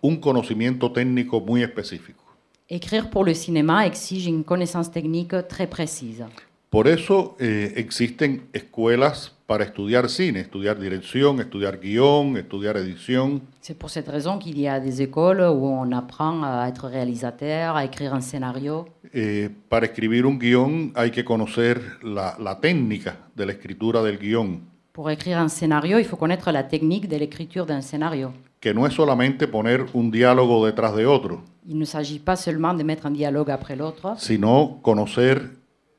un conocimiento técnico muy específico. Écrire pour le cinéma exige une connaissance technique très précise. Por eso eh, existen escuelas para estudiar cine, estudiar dirección, estudiar guion, estudiar edición. C'est pour cette raison qu'il y a des écoles où on apprend à être réalisateur, à écrire un scénario. Eh, para escribir un guion hay que conocer la, la técnica de la escritura del guion, Pour écrire un scénario, il faut connaître la technique de l'écriture d'un scénario. que no es solamente poner un diálogo detrás de otro, Il ne s'agit pas seulement de mettre un dialogue après l'autre, sino conocer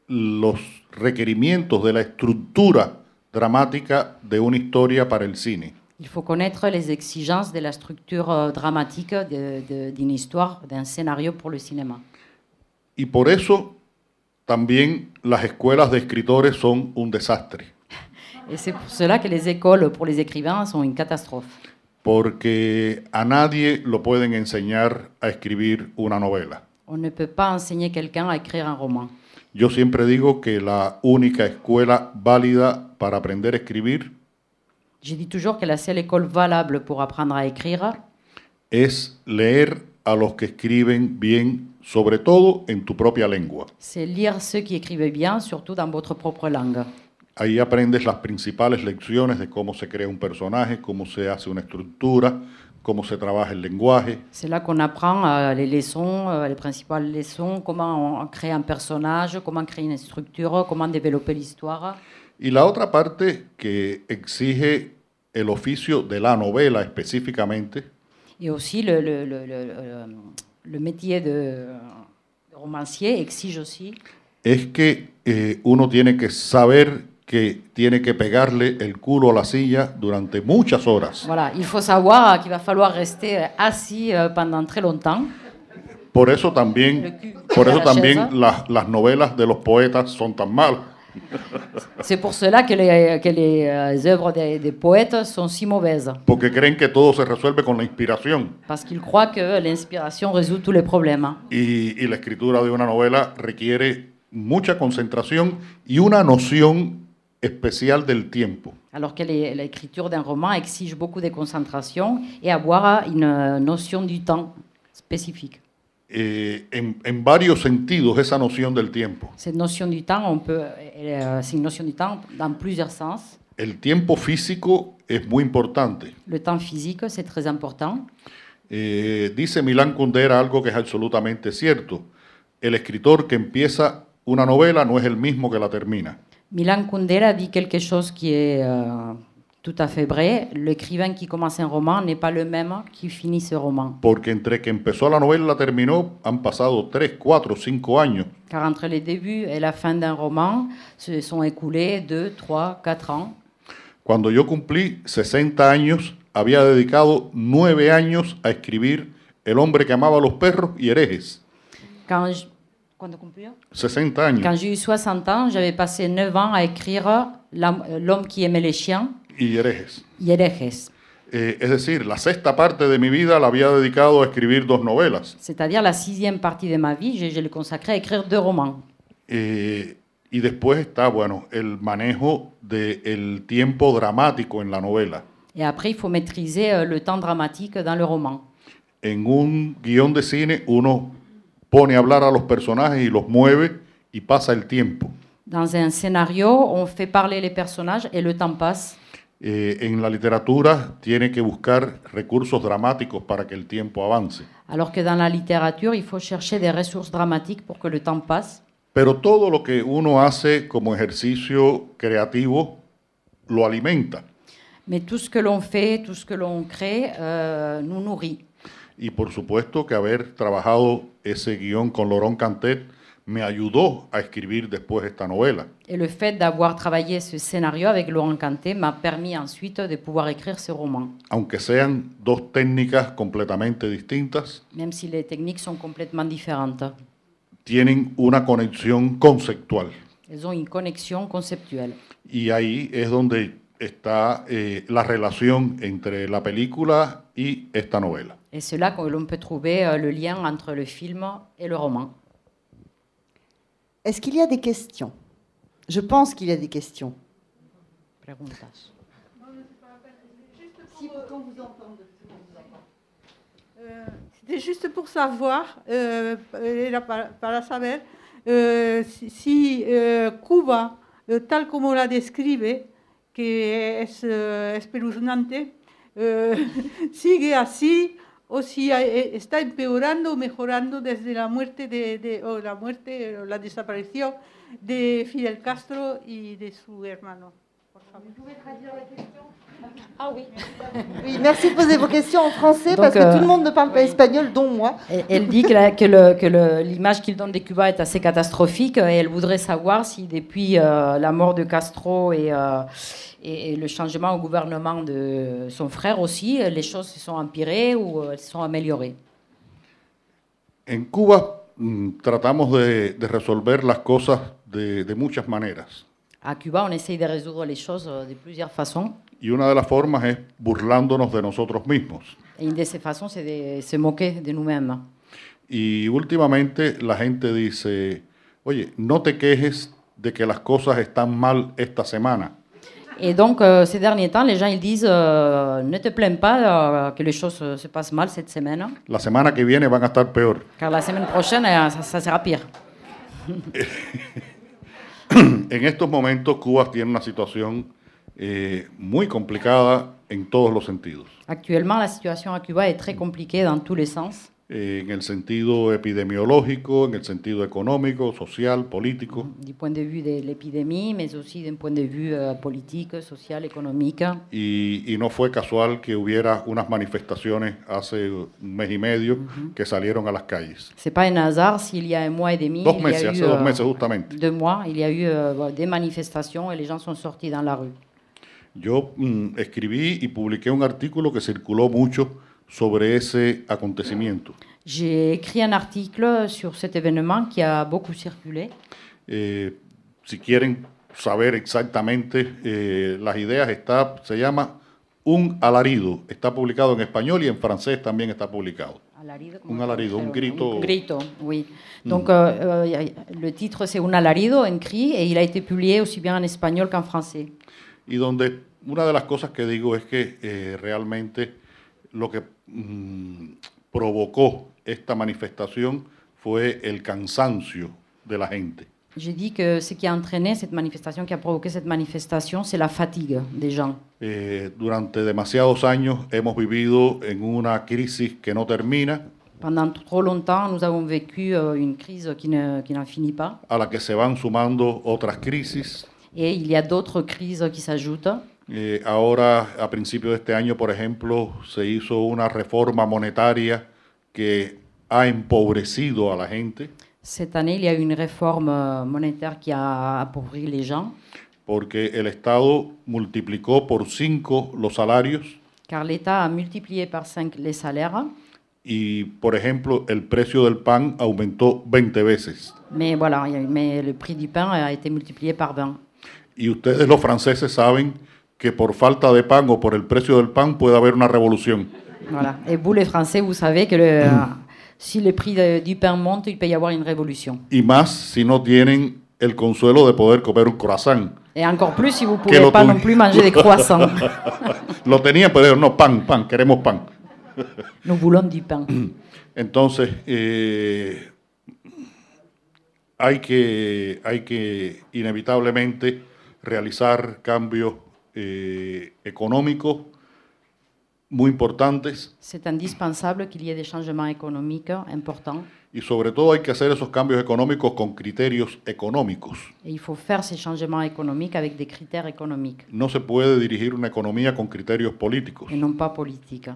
los requerimientos de la estructura dramática de una historia para el cine. il faut connaître les exigences de la structure euh, dramatique d'une histoire, d'un scénario pour le cinéma. Y por eso también las escuelas de escritores son un desastre, Et c'est pour cela que les écoles pour les écrivains sont une catastrophe. porque a nadie lo pueden enseñar a escribir una novela. On ne peut pas enseigner quelqu'un à écrire un roman. Yo siempre digo que la única escuela válida para aprender a escribir Je dis toujours que la seule école valable pour apprendre à écrire, es leer a los que escriben bien, sobre todo en tu propia lengua. c'est lire ceux qui écrivent bien, surtout dans votre propre langue. Ahí aprendes las principales lecciones de cómo se crea un personaje, cómo se hace una estructura, cómo se trabaja el lenguaje. C'est là qu'on apprend euh, les leçons, euh, les principales leçons, comment on crée un personnage, comment créer une structure, comment développer l'histoire. Y la otra parte que exige el oficio de la novela específicamente Et aussi le, le, le, le, le- métier de, de romancier exige aussi es que eh, uno tiene que saber que tiene que pegarle el culo a la silla durante muchas horas. Voilà, il faut savoir qu'il va falloir rester assis euh, pendant très longtemps. Por eso también, por eso también las, las novelas de los poetas son tan malas. C'est pour cela que les, que les euh, œuvres des, des poètes sont si mauvaises, porque creen que todo se resuelve con la inspiración. parce qu'ils croient que l'inspiration résout tous les problèmes. Y, y la escritura de una novela requiere mucha concentración y una noción especial del tiempo. Alors que l'écriture d'un roman exige beaucoup de concentration et avoir une notion du temps spécifique. Eh, en, en varios sentidos esa noción del tiempo. Cette notion du temps, on peut, euh, c'est une notion du temps dans plusieurs sens. El tiempo físico es muy importante. Le temps physique, c'est très important. Eh, dice Milán Kundera algo que es absolutamente cierto. El escritor que empieza una novela no es el mismo que la termina. Milan Kundera dit quelque chose qui est euh, tout à fait vrai. L'écrivain qui commence un roman n'est pas le même qui finit ce roman. Porque entre que empezó la novela y la terminó han pasado 3, 4, 5 años. Car entre le début et la fin d'un roman, se sont écoulés 2, 3, 4 ans. Cuando yo cumplí 60 años, había dedicado 9 años a escribir El hombre que amaba a los perros y herejes. Quand je- Quand on conclut 60 años. Quand j'ai eu 60 ans, j'avais passé 9 ans à écrire L'homme qui aimait les chiens, y herejes. Yerejes. Eh, es decir, la sexta parte de mi vida la había dedicado a escribir dos novelas. C'est-à-dire la sixième partie de ma vie, je, je l'ai consacrée à écrire deux romans. Eh, y después está, bueno, el manejo del tiempo dramático en la novela. Et après, il faut maîtriser euh, le temps dramatique dans le roman. En un guión de cine uno pone a hablar a los personajes y los mueve y pasa el tiempo. Dans un scénario, on fait parler les personnages et le temps passe. Eh, en la literatura tiene que buscar recursos dramáticos para que el tiempo avance. Alors que dans la littérature, il faut chercher des ressources dramatiques pour que le temps passe. Pero todo lo que uno hace como ejercicio creativo lo alimenta. Mais tout ce que l'on fait, tout ce que l'on crée, euh, nous nourrit. Y por supuesto que haber trabajado ese guion con Laurent Cantet me ayudó a escribir después esta novela. Et le fait d'avoir travaillé ce scénario avec Laurent Cantet m'a permis ensuite de pouvoir écrire ce roman. Aunque sean dos técnicas completamente distintas, Même si les techniques sont complètement différentes. tienen una conexión conceptual. Elles ont une connexion conceptuelle. Y ahí es donde está eh, la relación entre la película y esta novela. Et c'est là que l'on peut trouver euh, le lien entre le film et le roman. Est-ce qu'il y a des questions? Je pense qu'il y a des questions. Preguntas. Euh, C'était juste pour savoir, euh, para, saber euh, si, euh, Cuba, euh, tal como la describe, que es euh, espeluznante, euh, sigue así o si eh, está empeorando o mejorando desde la muerte de- o la muerte o la desaparición de Fidel Castro y de su hermano. Ah oui. Oui, merci de poser vos questions en français Donc, parce que euh, tout le monde ne parle pas espagnol, dont moi. Elle, elle dit que la- que le- que le- l'image qu'il donne de Cuba est assez catastrophique et elle voudrait savoir si depuis euh, la mort de Castro et, euh, et- et le changement au gouvernement de son frère aussi, les choses se sont empirées ou elles se sont améliorées? En Cuba mm, tratamos de, de resolver las cosas de, de muchas maneras. À Cuba, on essaye de résoudre les choses euh, de plusieurs façons. Y una de las formas es burlándonos de nosotros mismos. Et une de ces façons, c'est de se moquer de nous-mêmes. Y últimamente la gente dice, oye, no te quejes de que las cosas están mal esta semana. Et donc, euh, ces derniers temps, les gens ils disent euh, ne te plains pas euh, que les choses euh, se passent mal cette semaine, La semana que viene van a estar peor. car la semaine prochaine, euh, ça, ça sera pire. En estos momentos Cuba tiene una situación eh, muy complicada en todos los sentidos. Actuellement, la situation à Cuba est très compliquée dans tous les sens. En el sentido epidemiológico, en el sentido económico, social, político. du point de vue de l'épidémie, mais aussi d'un point de vue euh, politique, social, économique. Y, y no fue casual que hubiera unas manifestaciones hace un mes y medio que salieron a las calles. C'est pas un hasard s'il y a un mois et demi, Dos meses, hace eu, dos euh, meses justamente. deux mois, il y a eu euh, des manifestations et les gens sont sortis dans la rue. Yo mm, escribí y publiqué un artículo que circuló mucho sobre ese acontecimiento. J'ai écrit un article sur cet événement qui a beaucoup circulé. Eh, si quieren saber exactamente eh, las ideas, está, se llama Un alarido. Está publicado en español y en francés también está publicado. Alarido, Un alarido, un grito. Un grito, oui. Donc euh, euh, a- le titre c'est Un alarido, un cri, et il a été publié aussi bien en espagnol qu'en français. Y donde una de las cosas que digo es que eh, realmente lo que mm, provocó esta manifestación fue el cansancio de la gente. J'ai dit que ce qui a entraîné cette manifestation, qui a provoqué cette manifestation, c'est la fatigue des gens. Eh, durante demasiados años hemos vivido en una crisis que no termina, Pendant trop longtemps, nous avons vécu euh, une crise qui ne- qui n'en finit pas. a la que se van sumando otras crisis. Et il y a d'autres crises qui s'ajoutent. Eh, ahora, a principios de este año, por ejemplo, se hizo una reforma monetaria que ha empobrecido a la gente Cette année, il y a eu une réforme monétaire qui a appauvri les gens, porque el Estado multiplicó por cinco los salarios car l'État a multiplié par 5 les salaires. y, por ejemplo, el precio del pan aumentó 20 veces. Mais voilà, mais le prix du pain a été multiplié par 20. Y ustedes los franceses saben que por falta de pan o por el precio del pan puede haber una revolución. Voilà. Et vous, les Français, vous savez que le- si le prix de- du pain monte, il peut y avoir une révolution. Y más si no tienen el consuelo de poder comer un croissant. Et encore plus si vous ne pouvez pas non plus manger des croissants. Lo tenían, pero no, pan, pan, queremos pan. Nous voulons du pain. Entonces, eh, hay, que, hay que inevitablemente realizar cambios eh, económicos muy importantes C'est indispensable qu'il y ait des changements économiques importants. y sobre todo hay que hacer esos cambios económicos con criterios económicos. Et il faut faire ces changements économiques avec des critères économiques No se puede dirigir una economía con criterios políticos, et non pas politiques.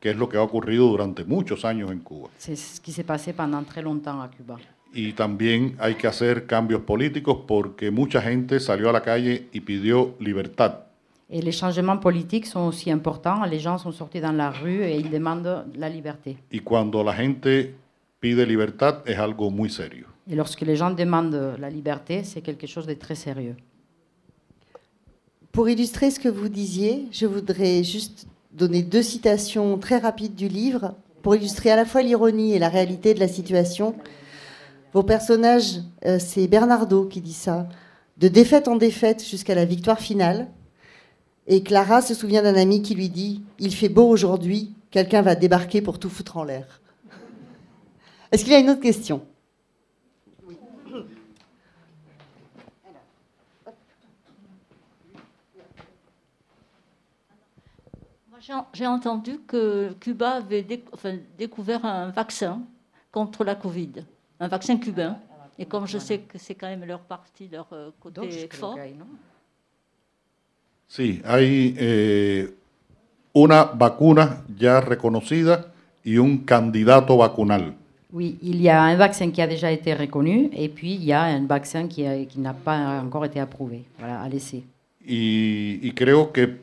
que es lo que ha ocurrido durante muchos años en Cuba. C'est ce qui s'est passé pendant très longtemps à Cuba. Y también hay que hacer cambios políticos porque mucha gente salió a la calle y pidió libertad. Et les changements politiques sont aussi importants. Les gens sont sortis dans la rue et ils demandent la liberté. Y cuando la gente pide libertad es algo muy serio. Et lorsque les gens demandent la liberté, c'est quelque chose de très sérieux. Pour illustrer ce que vous disiez, je voudrais juste donner deux citations très rapides du livre pour illustrer à la fois l'ironie et la réalité de la situation. Vos personnages, euh, c'est Bernardo qui dit ça, de défaite en défaite jusqu'à la victoire finale. Et Clara se souvient d'un ami qui lui dit Il fait beau aujourd'hui, quelqu'un va débarquer pour tout foutre en l'air. Est-ce qu'il y a une autre question? Moi, j'ai- J'ai entendu que Cuba avait enfin, découvert un vaccin contre la Covid, un vaccin cubain. Et comme je sais que c'est quand même leur partie, leur euh, côté fort, Sí, hay eh, una vacuna ya reconocida y un candidato vacunal. Oui, il y a un vaccin qui a déjà été reconnu et puis il y a un vaccin qui, a- qui n'a pas encore été approuvé, voilà, à l'essai. Y, y creo que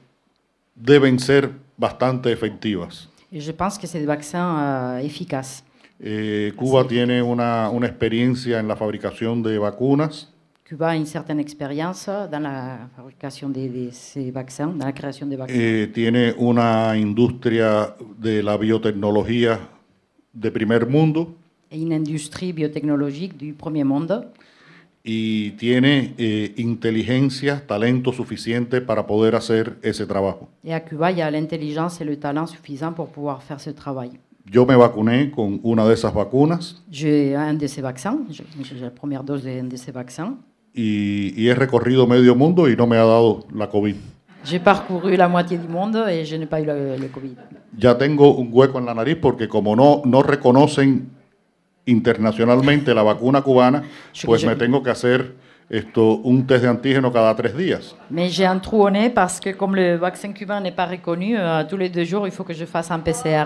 deben ser bastante efectivas. Et je pense que c'est des vaccins euh, efficaces. Eh, Cuba tiene una, una experiencia en la fabricación de vacunas Cuba a une certaine expérience dans la fabrication de, de ces vaccins, dans la création des vaccins. Eh, tiene una industria de la biotecnología de primer mundo et une industrie biotechnologique du premier monde. y tiene eh, inteligencia, talento suficiente para poder hacer ese trabajo. Et à Cuba, il y a l'intelligence et le talent suffisant pour pouvoir faire ce travail. Yo me vacuné con una de esas vacunas J'ai un de ces vaccins, j'ai la première dose d'un de ces vaccins. Y, y he recorrido medio mundo y no me ha dado la COVID. J'ai parcouru la moitié du monde et je n'ai pas eu le, le Covid. Ya tengo un hueco en la nariz porque como no, no reconocen internacionalmente la vacuna cubana, pues me tengo que hacer esto, un test de antígeno cada tres días. Mais j'ai un trou au nez parce que comme le vaccin cubain n'est pas reconnu, euh, tous les deux jours, il faut que je fasse un PCR.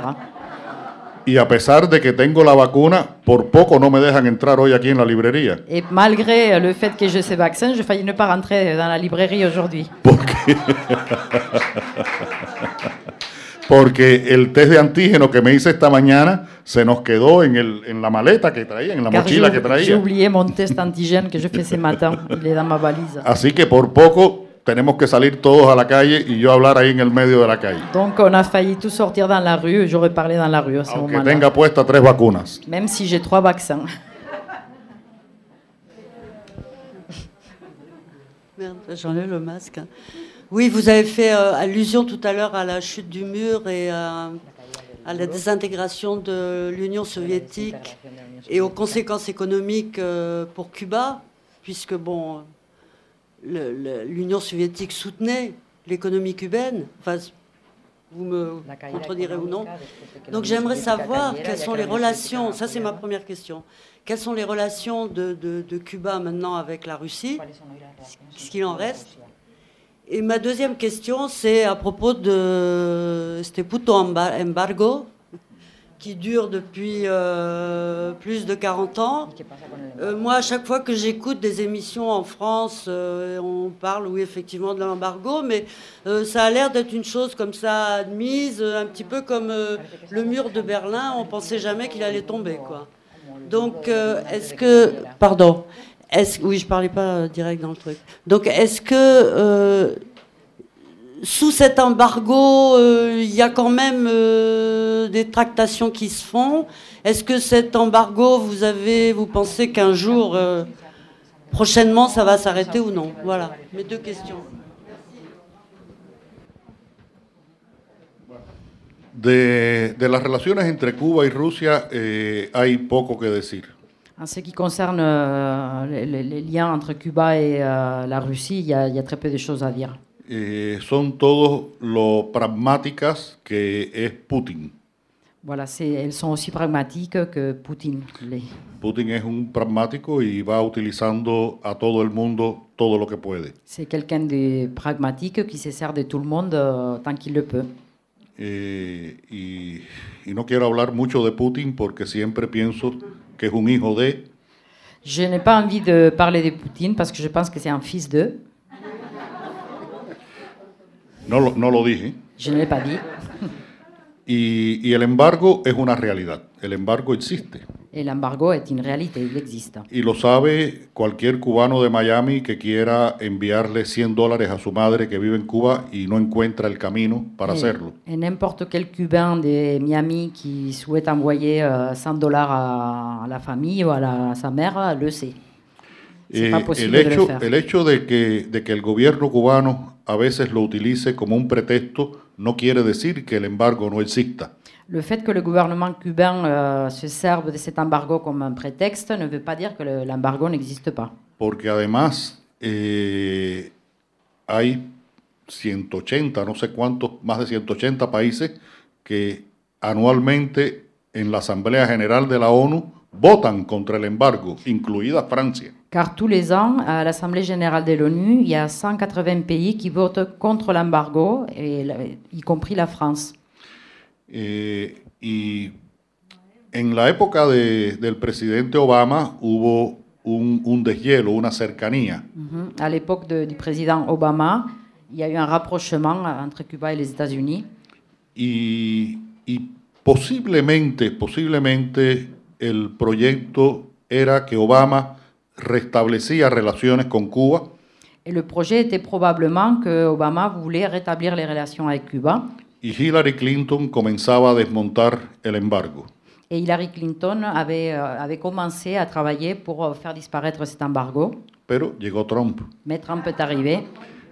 Y a pesar de que tengo la vacuna, por poco no me dejan entrar hoy aquí en la librería. Et malgré le fait que j'ai ce vaccin, j'ai failli ne pas rentrer dans la librairie aujourd'hui. Porque, porque el test de antígeno que me hice esta mañana se nos quedó en, el, en la maleta que traía, en la Car mochila que j'ai j'ai traía. oublié mon test antigène que je fais ce matin. Il est dans ma valise. Así que por poco tenemos que salir todos a la calle y yo hablar ahí en el medio de la calle. Donc on a failli tout sortir dans la rue. J'aurais parlé dans la rue à ce Aunque moment-là. tenga puesta tres vacunas. Même si j'ai trois vaccins. Merde, j'enlève le masque. hein. Oui, vous avez fait euh, allusion tout à l'heure à la chute du mur et euh, à la désintégration de l'Union soviétique et aux conséquences économiques euh, pour Cuba, puisque bon, l'Union soviétique soutenait l'économie cubaine. Enfin, vous me contredirez ou non. Donc j'aimerais savoir quelles sont les relations, ça c'est ma première question, quelles sont les relations de, de- de Cuba maintenant avec la Russie, ce qu'il en reste. Et ma deuxième question, c'est à propos de este puto emba- embargo qui dure depuis euh, plus de 40 ans. Euh, moi, à chaque fois que j'écoute des émissions en France, euh, on parle, oui, effectivement, de l'embargo, mais ça a l'air d'être une chose comme ça admise, un petit peu comme le mur de Berlin, on pensait jamais qu'il allait tomber, quoi. Donc, est-ce que... Pardon. Est-ce, oui, je parlais pas direct dans le truc. Donc, est-ce que... sous cet embargo, euh, il y a quand même euh, des tractations qui se font. Est-ce que cet embargo, vous avez, vous pensez qu'un jour, euh, prochainement, ça va s'arrêter ou non? Voilà, mes deux questions. De, de las relaciones entre Cuba y Rusia eh, hay poco que decir. En ce qui concerne euh, les, liens entre Cuba et euh, la Russie, il y, a, il y a très peu de choses à dire. Eh, son todos lo pragmáticas que es Putin. Voilà, elles sont aussi pragmatiques que Poutine. l'est. Putin es un pragmático y va utilizando a todo el mundo todo lo que puede. C'est quelqu'un de pragmatique qui se sert de tout le monde euh, tant qu'il le peut. Eh, y, y no quiero hablar mucho de Putin porque siempre pienso que es un hijo de, Je n'ai pas envie de parler de Poutine parce que je pense que c'est un fils d'eux. No lo, no lo dije, Je ne l'ai pas dit. y, y el embargo es una realidad, el embargo existe. Et l'embargo est une réalité, il existe. Y lo sabe cualquier cubano de Miami que quiera enviarle 100 dólares a su madre que vive en Cuba y no encuentra el camino para Et- hacerlo. Et n'importe quel Cubain de Miami qui souhaite envoyer euh, 100 dollars à, à la famille ou à, la- à sa mère le sait. Eh, el, le hecho, el hecho de que, de que el gobierno cubano a veces lo utilice como un pretexto no quiere decir que el embargo no exista. Le fait que le gouvernement cubain euh, se serve de cet embargo comme un prétexte ne veut pas dire que le- l'embargo n'existe pas. Porque además eh, hay 180, no sé cuántos, más de 180 países que anualmente en la Asamblea General de la ONU votan contra el embargo, incluida Francia. Car tous les ans, à l'Assemblée générale de l'ONU, il y a 180 pays qui votent contre l'embargo, y compris la France. Eh, y en la época de- del presidente Obama hubo un, un deshielo, una cercanía. À l'époque du président Obama, il y a eu un rapprochement entre Cuba et les États-Unis. Y, y posiblemente, posiblemente el proyecto era que Obama restablecía relaciones con Cuba Et le projet était probablement que Obama voulait rétablir les relations avec Cuba. y Hillary Clinton comenzaba a desmontar el embargo. Et Hillary Clinton avait, euh, avait commencé à travailler pour euh, faire disparaître cet embargo. Pero llegó Trump. Mais Trump est arrivé.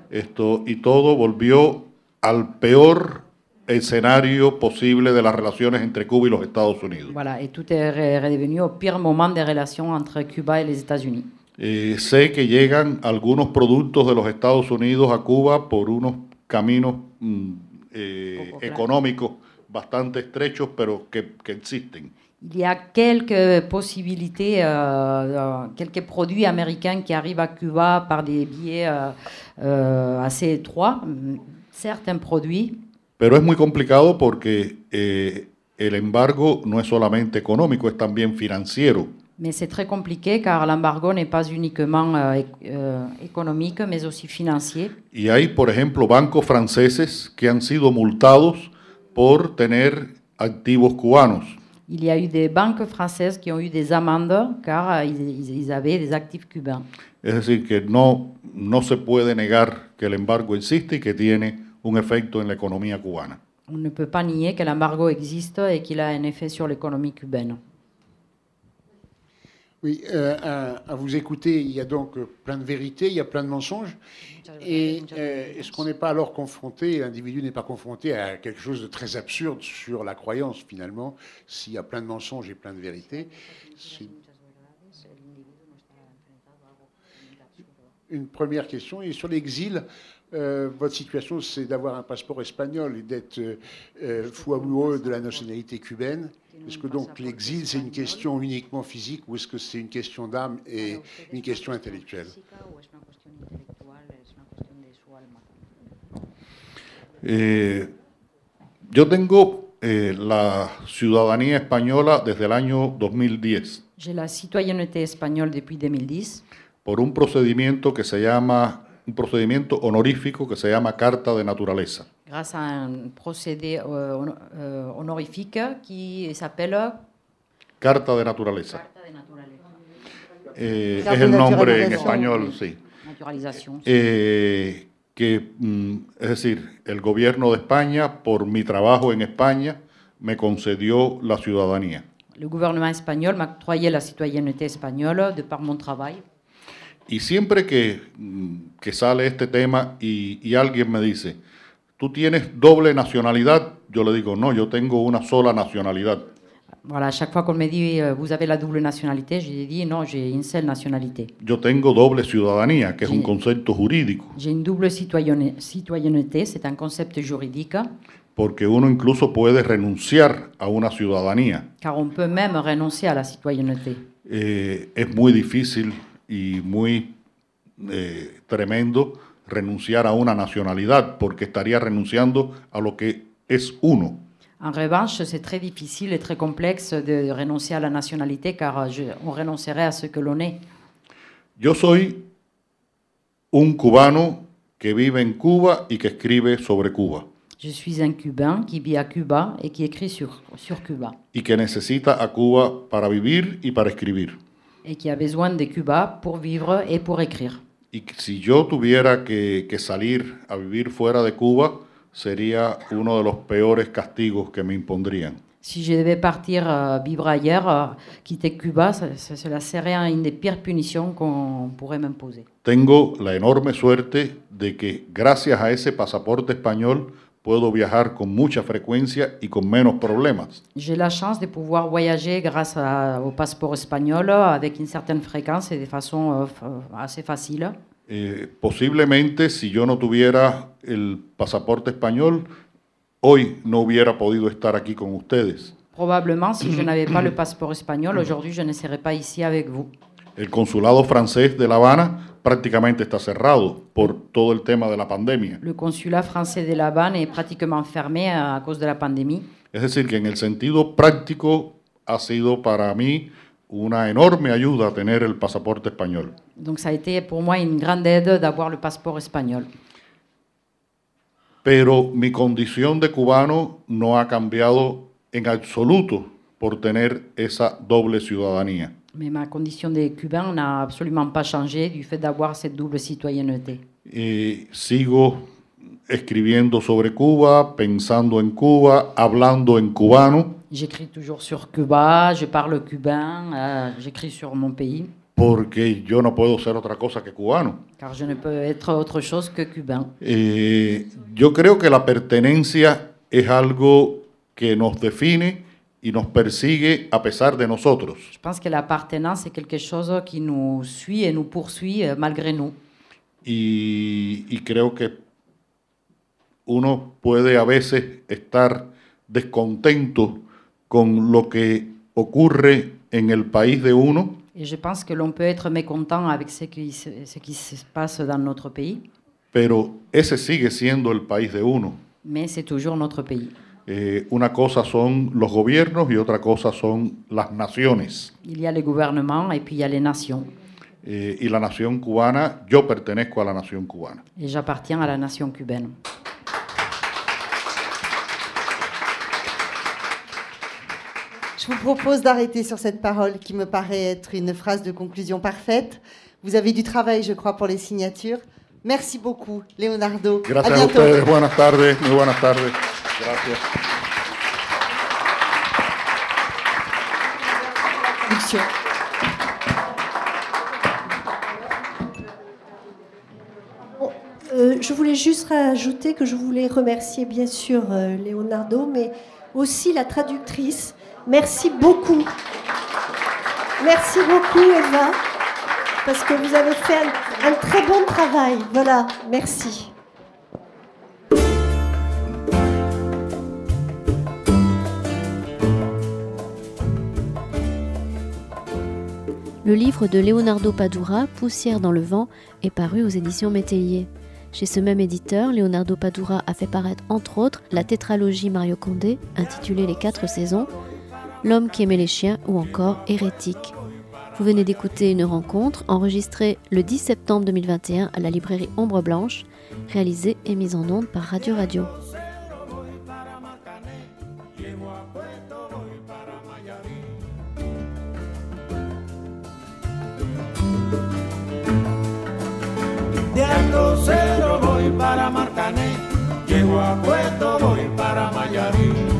Esto, y todo volvió al peor escenario posible de las relaciones entre Cuba y los Estados Unidos. Voilà, et tout est re- redevenu au pire moment des relations entre Cuba et les États-Unis. Eh, sé que llegan algunos productos de los Estados Unidos a Cuba por unos caminos mm, eh, Poco claro. económicos bastante estrechos, pero que, que existen. Il y a quelques possibilités, euh, euh, quelques produits américains qui arrivent à Cuba par des billets euh, euh, assez étroits. Mm, Certains produits, Pero es muy complicado porque eh, el embargo no es solamente económico, es también financiero. mais c'est très compliqué car l'embargo n'est pas uniquement euh, euh, économique, mais aussi financier. Y hay, por ejemplo, bancos franceses que han sido multados por tener activos cubanos. Il y a eu des banques françaises qui ont eu des amendes car euh, ils- ils avaient des actifs cubains. Es decir, que no, no se puede negar que el embargo existe y que tiene un efecto en la economía cubana. On ne peut pas nier que l'embargo existe et qu'il a un effet sur l'économie cubaine. Oui, euh, à, à vous écouter, il y a donc plein de vérités, il y a plein de mensonges. Et euh, est-ce qu'on n'est pas alors confronté, l'individu n'est pas confronté à quelque chose de très absurde sur la croyance finalement, s'il y a plein de mensonges et plein de vérités Une première question. Et sur l'exil, euh, votre situation, c'est d'avoir un passeport espagnol et d'être euh, euh, fou amoureux de la nationalité cubaine. Est-ce que donc l'exil, c'est une question uniquement physique ou est-ce que c'est une question d'âme et une question intellectuelle Eh, yo tengo eh, la ciudadanía española desde el año 2010 J'ai la citoyenneté espagnole depuis 2010 por un procedimiento que se llama, un procedimiento honorífico que se llama Carta de Naturaleza. grâce à un procédé euh, euh, honorifique qui s'appelle Carta de Naturaleza. Carta de naturaleza. Eh, Carta es el nombre en español, sí. Naturalisation. Eh, que, mm, es decir, el gobierno de España, por mi trabajo en España, me concedió la ciudadanía. Le gouvernement espagnol m'a octroyé la citoyenneté espagnole de par mon travail. Y siempre que, mm, que sale este tema y, y alguien me dice, ¿tú tienes doble nacionalidad? Yo le digo, no, yo tengo una sola nacionalidad. Voilà, à chaque fois qu'on me dit euh, vous avez la double nationalité, je dis non, j'ai une seule nationalité. Yo tengo doble ciudadanía, que es un concepto jurídico, J'ai une double citoyenne- citoyenneté, c'est un concept juridique, porque uno incluso puede renunciar a una ciudadanía. car on peut même renoncer à la citoyenneté. Eh, es muy difícil y muy eh, tremendo renunciar a una nacionalidad, porque estaría renunciando a lo que es uno. En revanche, c'est très difficile et très complexe de renoncer à la nationalité, car euh, je- on renoncerait à ce que l'on est. Yo soy un cubano que vive en Cuba y que escribe sobre Cuba Je suis un Cubain qui vit à Cuba et qui écrit sur, sur Cuba, y que necesita a Cuba para vivir y para escribir. Et qui a besoin de Cuba pour vivre et pour écrire. Y si yo tuviera que, que salir a vivir fuera de Cuba, sería uno de los peores castigos que me impondrían. Si je devais partir euh, vivre ailleurs, euh, quitter Cuba, ça- ça- cela serait une des pires punitions qu'on pourrait m'imposer. Tengo la enorme suerte de que gracias a ese pasaporte español puedo viajar con mucha frecuencia y con menos problemas. J'ai la chance de pouvoir voyager grâce à- au passeport espagnol avec une certaine fréquence et de façon euh, f- assez facile. Eh, posiblemente si yo no tuviera el pasaporte español, hoy no hubiera podido estar aquí con ustedes. Probablement, si je n'avais pas le passeport espagnol, aujourd'hui, je ne serais pas ici avec vous. El consulado francés de La Habana prácticamente está cerrado por todo el tema de la pandemia. Le consulat français de La Habane est pratiquement fermé à cause de la pandémie. Es decir, que en el sentido práctico ha sido para mí una enorme ayuda tener el pasaporte español. Donc ça a été pour moi une grande aide d'avoir le passeport espagnol. Pero mi condición de cubano no ha cambiado en absoluto por tener esa doble ciudadanía. Mais ma condition de cubain n'a absolument pas changé du fait d'avoir cette double citoyenneté. Eh, sigo escribiendo sobre Cuba, pensando en Cuba, hablando en cubano. J'écris toujours sur Cuba, je parle cubain, euh, j'écris sur mon pays. Porque yo no puedo ser otra cosa que cubano. Car je ne peux être autre chose que cubain. Eh, yo creo que la pertenencia es algo que nos define y nos persigue a pesar de nosotros. Je pense que l'appartenance est quelque chose qui nous suit et nous poursuit euh, malgré nous. Y, y creo que uno puede a veces estar descontento con lo que ocurre en el país de uno, Et je pense que l'on peut être mécontent avec ce qui, ce qui se passe dans notre pays, pero ese sigue siendo el país de uno. mais c'est toujours notre pays. Eh, una cosa son los gobiernos y otra cosa son las naciones. Il y a les gouvernements et puis il y a les nations. Eh, y la nación cubana, yo pertenezco a la nación cubana. Et j'appartiens à la nation cubaine. Je vous propose d'arrêter sur cette parole qui me paraît être une phrase de conclusion parfaite. Vous avez du travail, je crois, pour les signatures. Merci beaucoup, Leonardo. Gracias à a bientôt. ustedes. Buenas tardes. Muy buenas tardes. Lucio. Euh, je voulais juste rajouter que je voulais remercier bien sûr euh, Leonardo, mais aussi la traductrice. Merci beaucoup. Merci beaucoup Eva, parce que vous avez fait un très bon travail. Voilà, merci. Le livre de Leonardo Padura, Poussière dans le vent, est paru aux éditions Métellier. Chez ce même éditeur, Leonardo Padura a fait paraître entre autres la tétralogie Mario Condé, intitulée Les Quatre Saisons, L'homme qui aimait les chiens ou encore Hérétique. Vous venez d'écouter une rencontre enregistrée le 10 septembre 2021 à la librairie Ombre Blanche, réalisée et mise en onde par Radio Radio. al crucero voy para Marcané, llego a Puerto, voy para Mayarín.